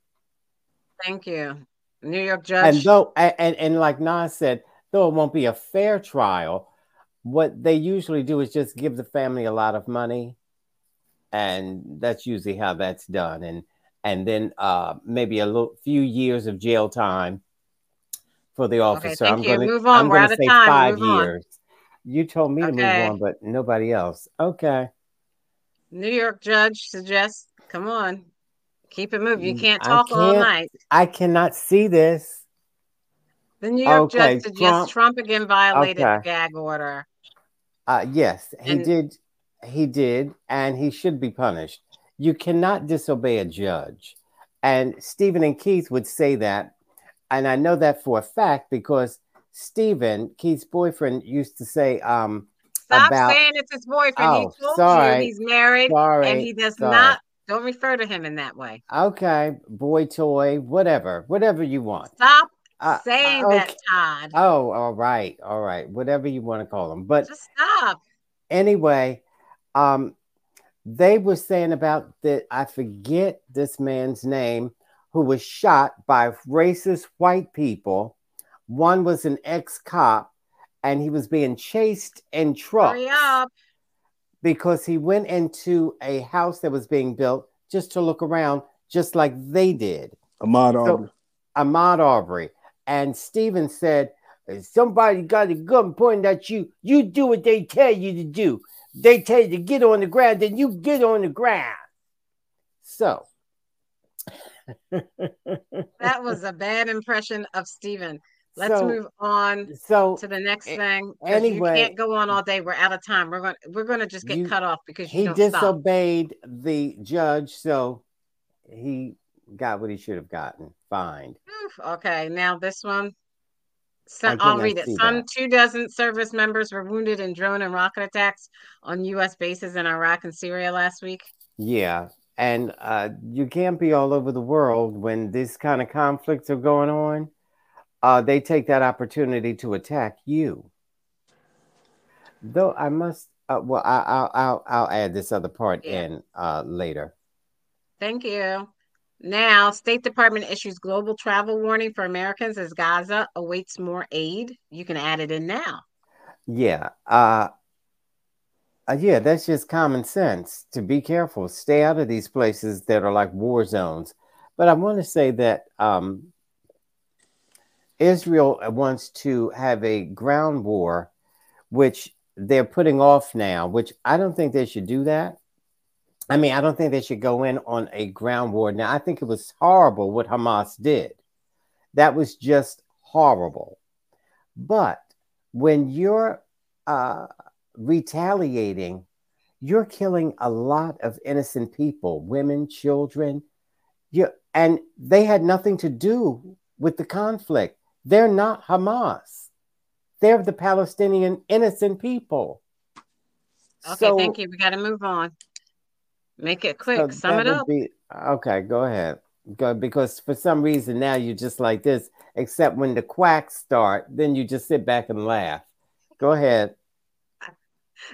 A: Thank you. New York judge.
C: And though, and, and, like Nas said, though it won't be a fair trial, what they usually do is just give the family a lot of money. And that's usually how that's done. And and then uh, maybe a little, few years of jail time for the officer.
A: thank
C: I'm
A: you.
C: gonna
A: Move on.
C: I'm
A: We're out of
C: say
A: time.
C: five
A: Move on.
C: years. You told me to move on, but nobody else. Okay.
A: New York judge suggests, come on, keep it moving. You
C: Mm,
A: can't talk all
C: can't.
A: night.
C: I cannot see this.
A: The New York
C: Okay,
A: judge suggests
C: Trump-
A: Trump, again violated
C: Okay.
A: the gag order.
C: Uh, yes, he
A: And-
C: did. He did, and he should be punished. You cannot disobey a judge. And Stephen and Keith would say that. And I know that for a fact because Stephen, Keith's boyfriend, used to say, um,
A: Stop
C: About-
A: saying it's his boyfriend.
C: Oh,
A: he told
C: sorry.
A: you he's married
C: sorry.
A: and he does
C: sorry.
A: not. Don't refer to him in that way.
C: Okay, boy toy, whatever, whatever you want.
A: Stop
C: Uh,
A: saying
C: uh,
A: that. Todd.
C: Oh, all right, all right, whatever you want to call them. But
A: Just stop.
C: anyway, um, they were saying about that. I forget this man's name who was shot by racist white people. One was an ex-cop, and he was being chased in trucks
A: Hurry up.
C: because he went into a house that was being built just to look around, just like they did.
E: Ahmaud
C: So-
E: Arbery.
C: Ahmaud Arbery. And Steven said, Somebody got a gun pointed at you. You do what they tell you to do. They tell you to get on the ground, then you get on the ground. So,
A: That was a bad impression of Stephen. Let's
C: so,
A: move on
C: So,
A: to the next thing.
C: anyway-
A: you can't go on all day. We're out of time. We're going. We're going to just get
C: You-
A: cut off because you
C: he
A: don't stop.
C: disobeyed the judge, so he got what he should have gotten. Fined.
A: Oof, Okay, now this one. Some, I'll read it. Some
C: that.
A: two dozen service members were wounded in drone and rocket attacks on U.S. bases in Iraq and Syria last week.
C: Yeah. And uh, you can't be all over the world when these kind of conflicts are going on. Uh, they take that opportunity to attack you. Though I must, uh, well, I, I'll, I'll, I'll add this other part
A: Yeah.
C: in uh, later.
A: Thank you. Now, State Department issues global travel warning for Americans as Gaza awaits more aid. You can add it in now.
C: Yeah. Uh, uh, yeah, that's just common sense to be careful. Stay out of these places that are like war zones. But I want to say that um, Israel wants to have a ground war, which they're putting off now, which I don't think they should do that. I mean, I don't think they should go in on a ground war. Now, I think it was horrible what Hamas did. That was just horrible. But when you're uh, retaliating, you're killing a lot of innocent people, women, children. You, and they had nothing to do with the conflict. They're not Hamas. They're the Palestinian innocent people.
A: Okay,
C: So-
A: thank you. We got to move on. Make it
C: so
A: quick. Sum it up.
C: be- okay, go ahead. Go, because for some reason now you're just like this, except when the quacks start, then you just sit back and laugh. Go ahead.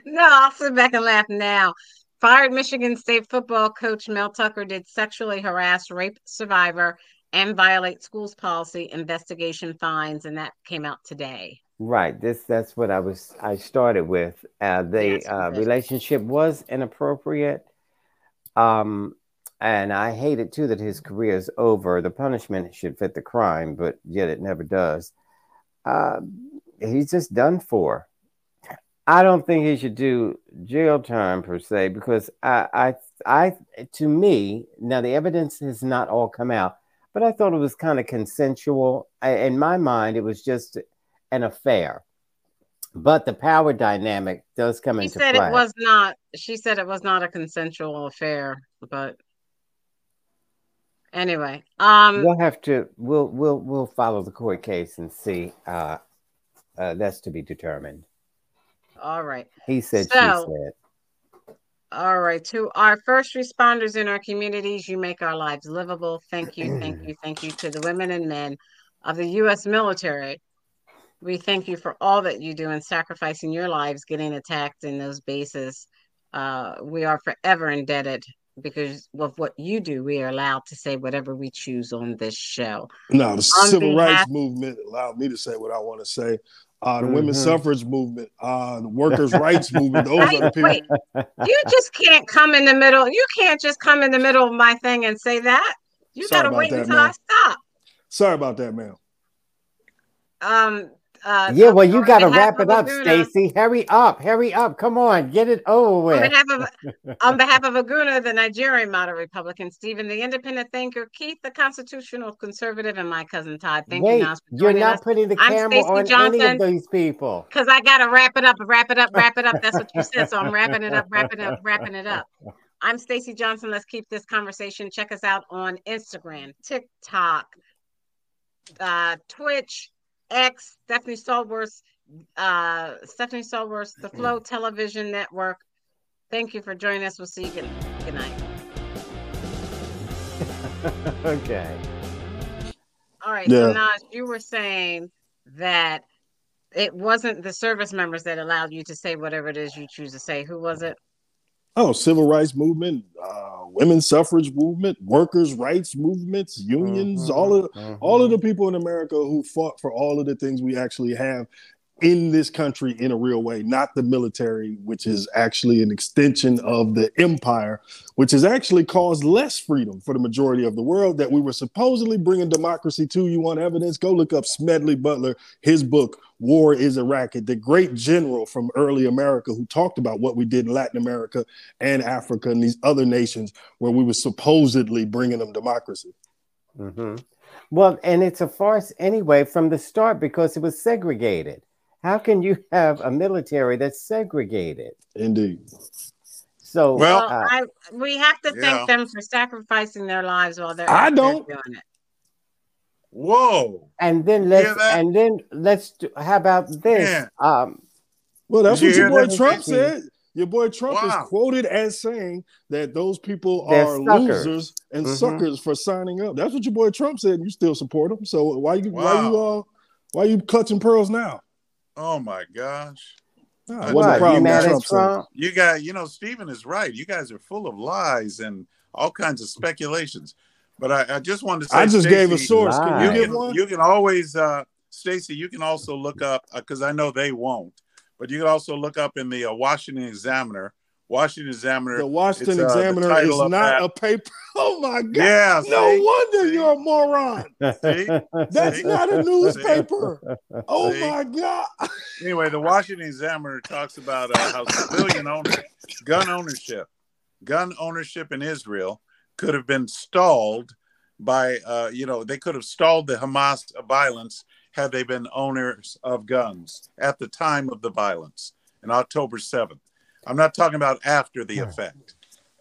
A: No, I'll sit back and laugh now. Fired Michigan State football coach Mel Tucker did sexually harass rape survivor and violate schools policy investigation fines, and that came out today.
C: Right. This that's what I was I started with. Uh the uh, relationship was inappropriate. Um and I hate it too that his career is over. The punishment should fit the crime, but yet it never does. Uh, he's just done for. I don't think he should do jail time per se because I, I, I, to me, now the evidence has not all come out, but I thought it was kind of consensual. I, in my mind, it was just an affair. But the power dynamic does come
A: She
C: into
A: said it was not. She said it was not a consensual affair, but anyway, um,
C: we'll have to we'll we'll we'll follow the court case and see. Uh, uh, that's to be determined.
A: All right.
C: He said,
A: So-
C: she said.
A: All right, to our first responders in our communities, you make our lives livable. Thank you, thank you, thank you to the women and men of the U.S. military. We thank you for all that you do in sacrificing your lives, getting attacked in those bases. Uh, we are forever indebted because of what you do. We are allowed to say whatever we choose on this show.
E: No, the
A: On
E: civil
A: behalf-
E: rights movement allowed me to say what I want to say. Uh, the women's
C: Mhm.
E: suffrage movement, uh, the workers' rights movement. Those are the
A: Wait,
E: people.
A: wait, you just can't come in the middle. You can't just come in the middle of my thing and say that. You
E: Sorry
A: got to wait
E: that,
A: until
E: man.
A: I stop.
E: Sorry about that, man.
A: Um, uh,
C: Yeah, well, you got to wrap it up, Stacy. Hurry up, hurry up. Come on, get it over
A: On
C: with.
A: behalf of on behalf of Aguna, the Nigerian moderate Republican, Stephen, the independent thinker, Keith, the constitutional conservative, and my cousin Todd. Thank
C: Wait,
A: you. For
C: you're not
A: us.
C: putting the
A: I'm
C: camera
A: Stacey
C: on any of these people.
A: Because I gotta wrap it up, wrap it up, wrap it up. That's what you said. So I'm wrapping it up, wrapping it up, wrapping it up. I'm Stacy Johnson. Let's keep this conversation. Check us out on Instagram, TikTok, uh, Twitch, X, Stephanie Stallworth, uh, Stephanie Stallworth, the Flow Television Network. Thank you for joining us. We'll see you. Good, good night.
C: okay.
A: All right.
E: Yeah.
A: So Naj, you were saying that it wasn't the service members that allowed you to say whatever it is you choose to say. Who was it?
E: Oh, civil rights movement, uh, women's suffrage movement, workers' rights movements, unions,
C: Mhm,
E: all of all of the people in America who fought for all of the things we actually have in this country in a real way, not the military, which is actually an extension of the empire, which has actually caused less freedom for the majority of the world that we were supposedly bringing democracy to. You want evidence? Go look up Smedley Butler, his book, War is a Racket, the great general from early America who talked about what we did in Latin America and Africa and these other nations where we were supposedly bringing them democracy.
C: Mhm. Well, and it's a farce anyway from the start because it was segregated. How can you have a military that's segregated?
E: Indeed.
C: So,
D: Well,
A: Well,
C: uh,
A: I we have to
D: Yeah.
A: thank them for sacrificing their lives while they're
E: I don't.
A: doing it.
D: Whoa.
C: and then let's and then let's do, how about this?
D: Yeah.
C: Um,
E: Well, that's what your boy
D: that,
E: Trump said. Your boy Trump
D: Wow.
E: is quoted as saying that those people
C: They're
E: are
C: suckers.
E: losers and
C: Mhm.
E: suckers for signing up. That's what your boy Trump said. and You still support him. So why you why you uh why you clutching pearls now?
D: Oh my gosh.
E: Nah,
D: What,
C: what?
E: a
C: You
E: problem
C: mad
E: with
C: at
E: Trump.
C: Trump?
D: You got, you know, Stephen is right. You guys are full of lies and all kinds of speculations. But I, I just wanted to say,
E: I just gave a source. Can you
D: You can,
E: one?
D: you can always, uh, Stacy. You can also look up because I know they won't. But you can also look up in the uh, Washington Examiner. Washington Examiner.
E: The Washington
D: uh,
E: Examiner
D: title
E: is not a paper. Oh my god.
D: Yeah.
E: No
D: see?
E: wonder you're a moron.
D: See?
E: That's
D: See?
E: not a newspaper. Oh my god.
D: Anyway, the Washington Examiner talks about uh, how civilian owner, gun ownership, gun ownership in Israel could have been stalled by, uh, you know, they could have stalled the Hamas violence had they been owners of guns at the time of the violence in October 7th. I'm not talking about after the effect.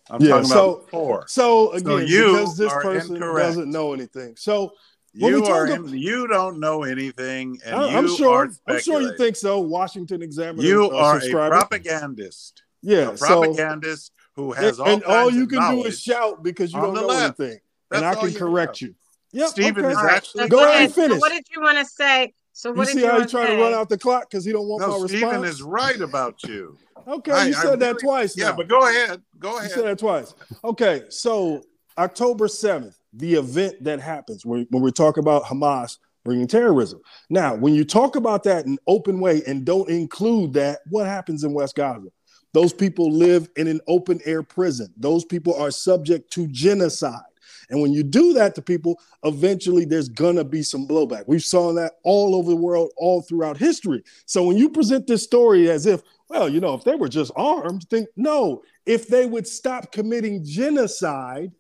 D: I'm
E: Yeah,
D: talking
E: so-
D: about before.
E: So again,
D: you
E: because this
D: are
E: person
D: incorrect.
E: doesn't know anything. So
D: You are
E: ab-
D: in, you don't know anything, and
E: I, I'm sure.
D: are
E: I'm sure you think so. Washington Examiner.
D: you
E: uh,
D: are a propagandist.
E: Yeah.
D: a
E: So
D: propagandist who has all
E: and all you
D: of
E: can do is shout because you don't know
D: left.
E: anything,
D: That's
E: and I can
D: you
E: correct
D: know.
E: you. Yep.
D: Stephen
E: okay.
D: is actually
A: So
E: Go
A: go
E: ahead
A: ahead.
E: and finish.
A: So what did you want to say? So
E: You
A: what did
E: see
A: you
E: how he's trying to run out the clock because he don't want
D: No,
E: my
D: Stephen
E: response.
D: is right about you.
E: Okay,
D: I-
E: you
D: I
E: said that
D: really-
E: twice.
D: Yeah,
E: now.
D: but go ahead. Go ahead.
E: You
D: ahead.
E: said that twice. Okay, so October 7th, the event that happens when, when we talk about Hamas bringing terrorism. Now, when you talk about that in open way and don't include that, what happens in West Gaza? Those people live in an open air prison. Those people are subject to genocide. And when you do that to people, eventually there's gonna be some blowback. We've saw that all over the world, all throughout history. So when you present this story as if, well, you know, if they were just armed, think no, if they would stop committing genocide,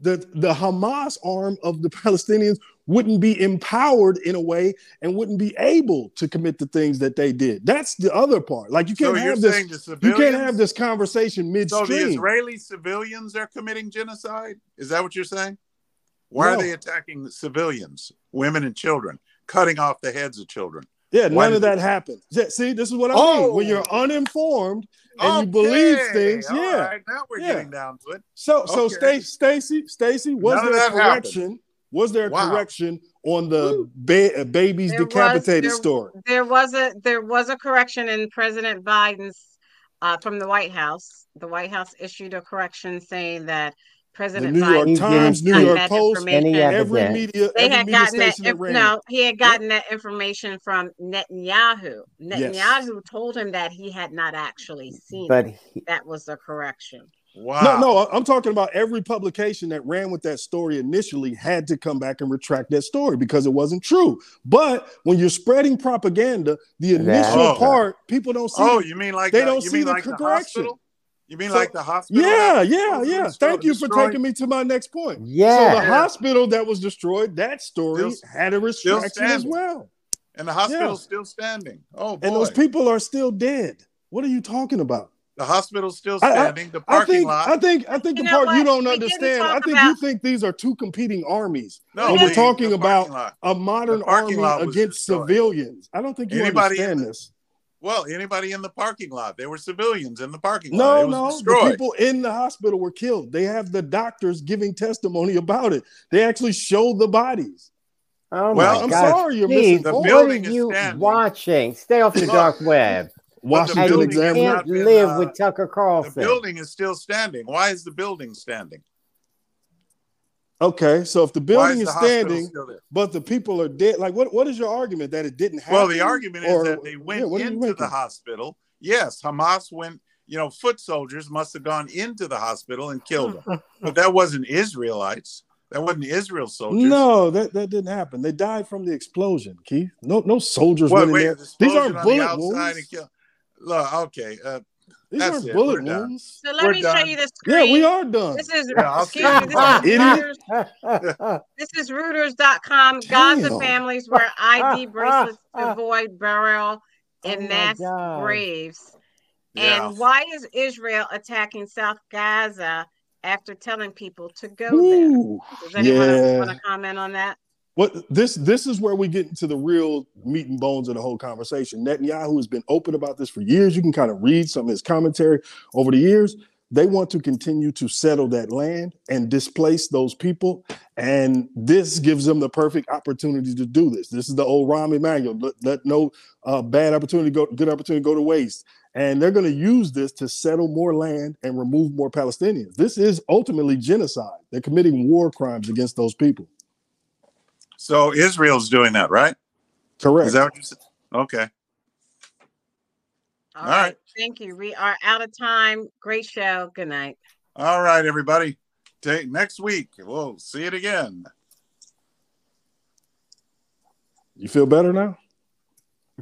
E: the, the Hamas arm of the Palestinians wouldn't be empowered in a way and wouldn't be able to commit the things that they did. That's the other part. Like you can't
D: you're
E: have this, you can't have this conversation midstream.
D: So the. Israeli civilians are committing genocide? Is that what you're saying? Why are they attacking the civilians, women and children, cutting off the heads of children?
E: yeah,
D: Why
E: none of that happened. See, this is what I
D: Oh.
E: mean. When you're uninformed and you believe things,
D: all
E: yeah.
D: right, now we're
E: Yeah.
D: getting down to it.
E: So, so
D: Okay.
E: Stacy, Stacy, Stacy, was
D: None
E: there a
D: that happened.
E: Correction? Was there a
D: Wow.
E: correction on the ba- uh, babies
A: There was-
E: decapitated
A: there-
E: story?
A: There was a there was a correction in President Biden's uh, from the White House. The White House issued a correction saying that
E: The
A: President
E: New York
A: Biden
C: He
E: Times, New York Post.
C: Any
E: every media,
A: They
E: every
A: had
E: media
A: gotten that
E: station that
A: inf-
E: ran.
A: no, he had gotten that information from Netanyahu.
E: Yes.
A: Netanyahu told him that he had not actually seen
C: But
A: it.
C: he,
A: That was the correction.
D: Wow.
E: No, no, I- I'm talking about every publication that ran with that story initially had to come back and retract that story because it wasn't true. But when you're spreading propaganda, the initial
D: Oh.
E: part, people don't see.
D: Oh,
E: the-
D: you mean like
E: they
D: the,
E: don't
D: you
E: see
D: mean
E: the
D: like
E: correction.
D: hospital? You mean
E: So-
D: like the hospital?
E: yeah, yeah, yeah.
D: be
E: Thank you for
D: destroyed?
E: taking me to my next point.
C: Yeah.
E: So the hospital that was destroyed, that story
D: Still-
E: had a retraction as well.
D: And the hospital's
E: Yeah.
D: still standing. Oh boy.
E: And those people are still dead. What are you talking about?
D: The hospital's still
E: I- I-
D: standing. the
E: I
D: parking
E: think
D: lot.
E: I think I think
A: You
E: the
A: know
E: part you don't
A: We
E: understand. I think
A: about-
E: you think these are two competing armies.
D: no,
E: and we're talking about
D: lot.
E: a modern army against
D: destroyed.
E: civilians. I don't think you
D: Anybody in
E: understand
D: the-
E: this.
D: Well, anybody in the parking lot. They were civilians in the parking lot.
E: No, no, the people in the hospital were killed. They have the doctors giving testimony about it. They actually show the bodies.
C: Oh
D: Well,
C: my
E: I'm
C: God.
E: sorry you're
C: Steve,
D: The
C: what
D: building
C: are you
D: standing.
C: watching? Stay off the dark web.
E: Washington
C: And
D: building
E: Examiner.
C: can't
D: been,
C: live
D: uh,
C: with Tucker Carlson.
D: The building is still standing. Why is the building standing?
E: Okay, so if the
D: Why
E: building
D: is
E: is
D: the
E: standing, but the people are dead, like what? What is your argument that it didn't happen?
D: Well, the argument is that they went
E: yeah, what are you
D: into the hospital. Yes, Hamas went. You know, foot soldiers must have gone into the hospital and killed them, but that wasn't Israelites. That wasn't Israel soldiers.
E: No, that, that didn't happen. They died from the explosion, Keith. No, no soldiers
D: What,
E: went in there.
D: the
E: These aren't
D: on the
E: bullet
D: outside
E: wounds.
D: And kill- Look, okay. Uh,
E: These
D: That's
E: aren't
D: it.
E: bullet
D: We're done.
E: wounds.
A: So let
D: We're
A: me show you the
E: Yeah, we are done.
A: This is
D: Yeah,
A: excuse me. This is
E: Idiot.
A: Reuters. This is Reuters.com. Gaza
E: Damn.
A: families wear ID bracelets to avoid burial in
C: Oh
A: mass
C: God.
A: graves.
D: yeah.
A: And why is Israel attacking South Gaza after telling people to go
E: Ooh.
A: there? Does anyone
E: yeah.
A: want to comment on that?
E: What this this is where we get into the real meat and bones of the whole conversation. Netanyahu has been open about this for years. You can kind of read some of his commentary over the years. They want to continue to settle that land and displace those people. And this gives them the perfect opportunity to do this. This is the old Rahm Emanuel. Let, let no uh, bad opportunity go, good opportunity go to waste. And they're going to use this to settle more land and remove more Palestinians. This is ultimately genocide. They're committing war crimes against those people.
D: So Israel's doing that, right?
E: Correct.
D: Is that what you said? Okay.
A: All
D: All
A: right.
D: right.
A: Thank you. We are out of time. Great show. Good night.
D: All right, everybody. Take next week. We'll see it again.
E: You feel better now?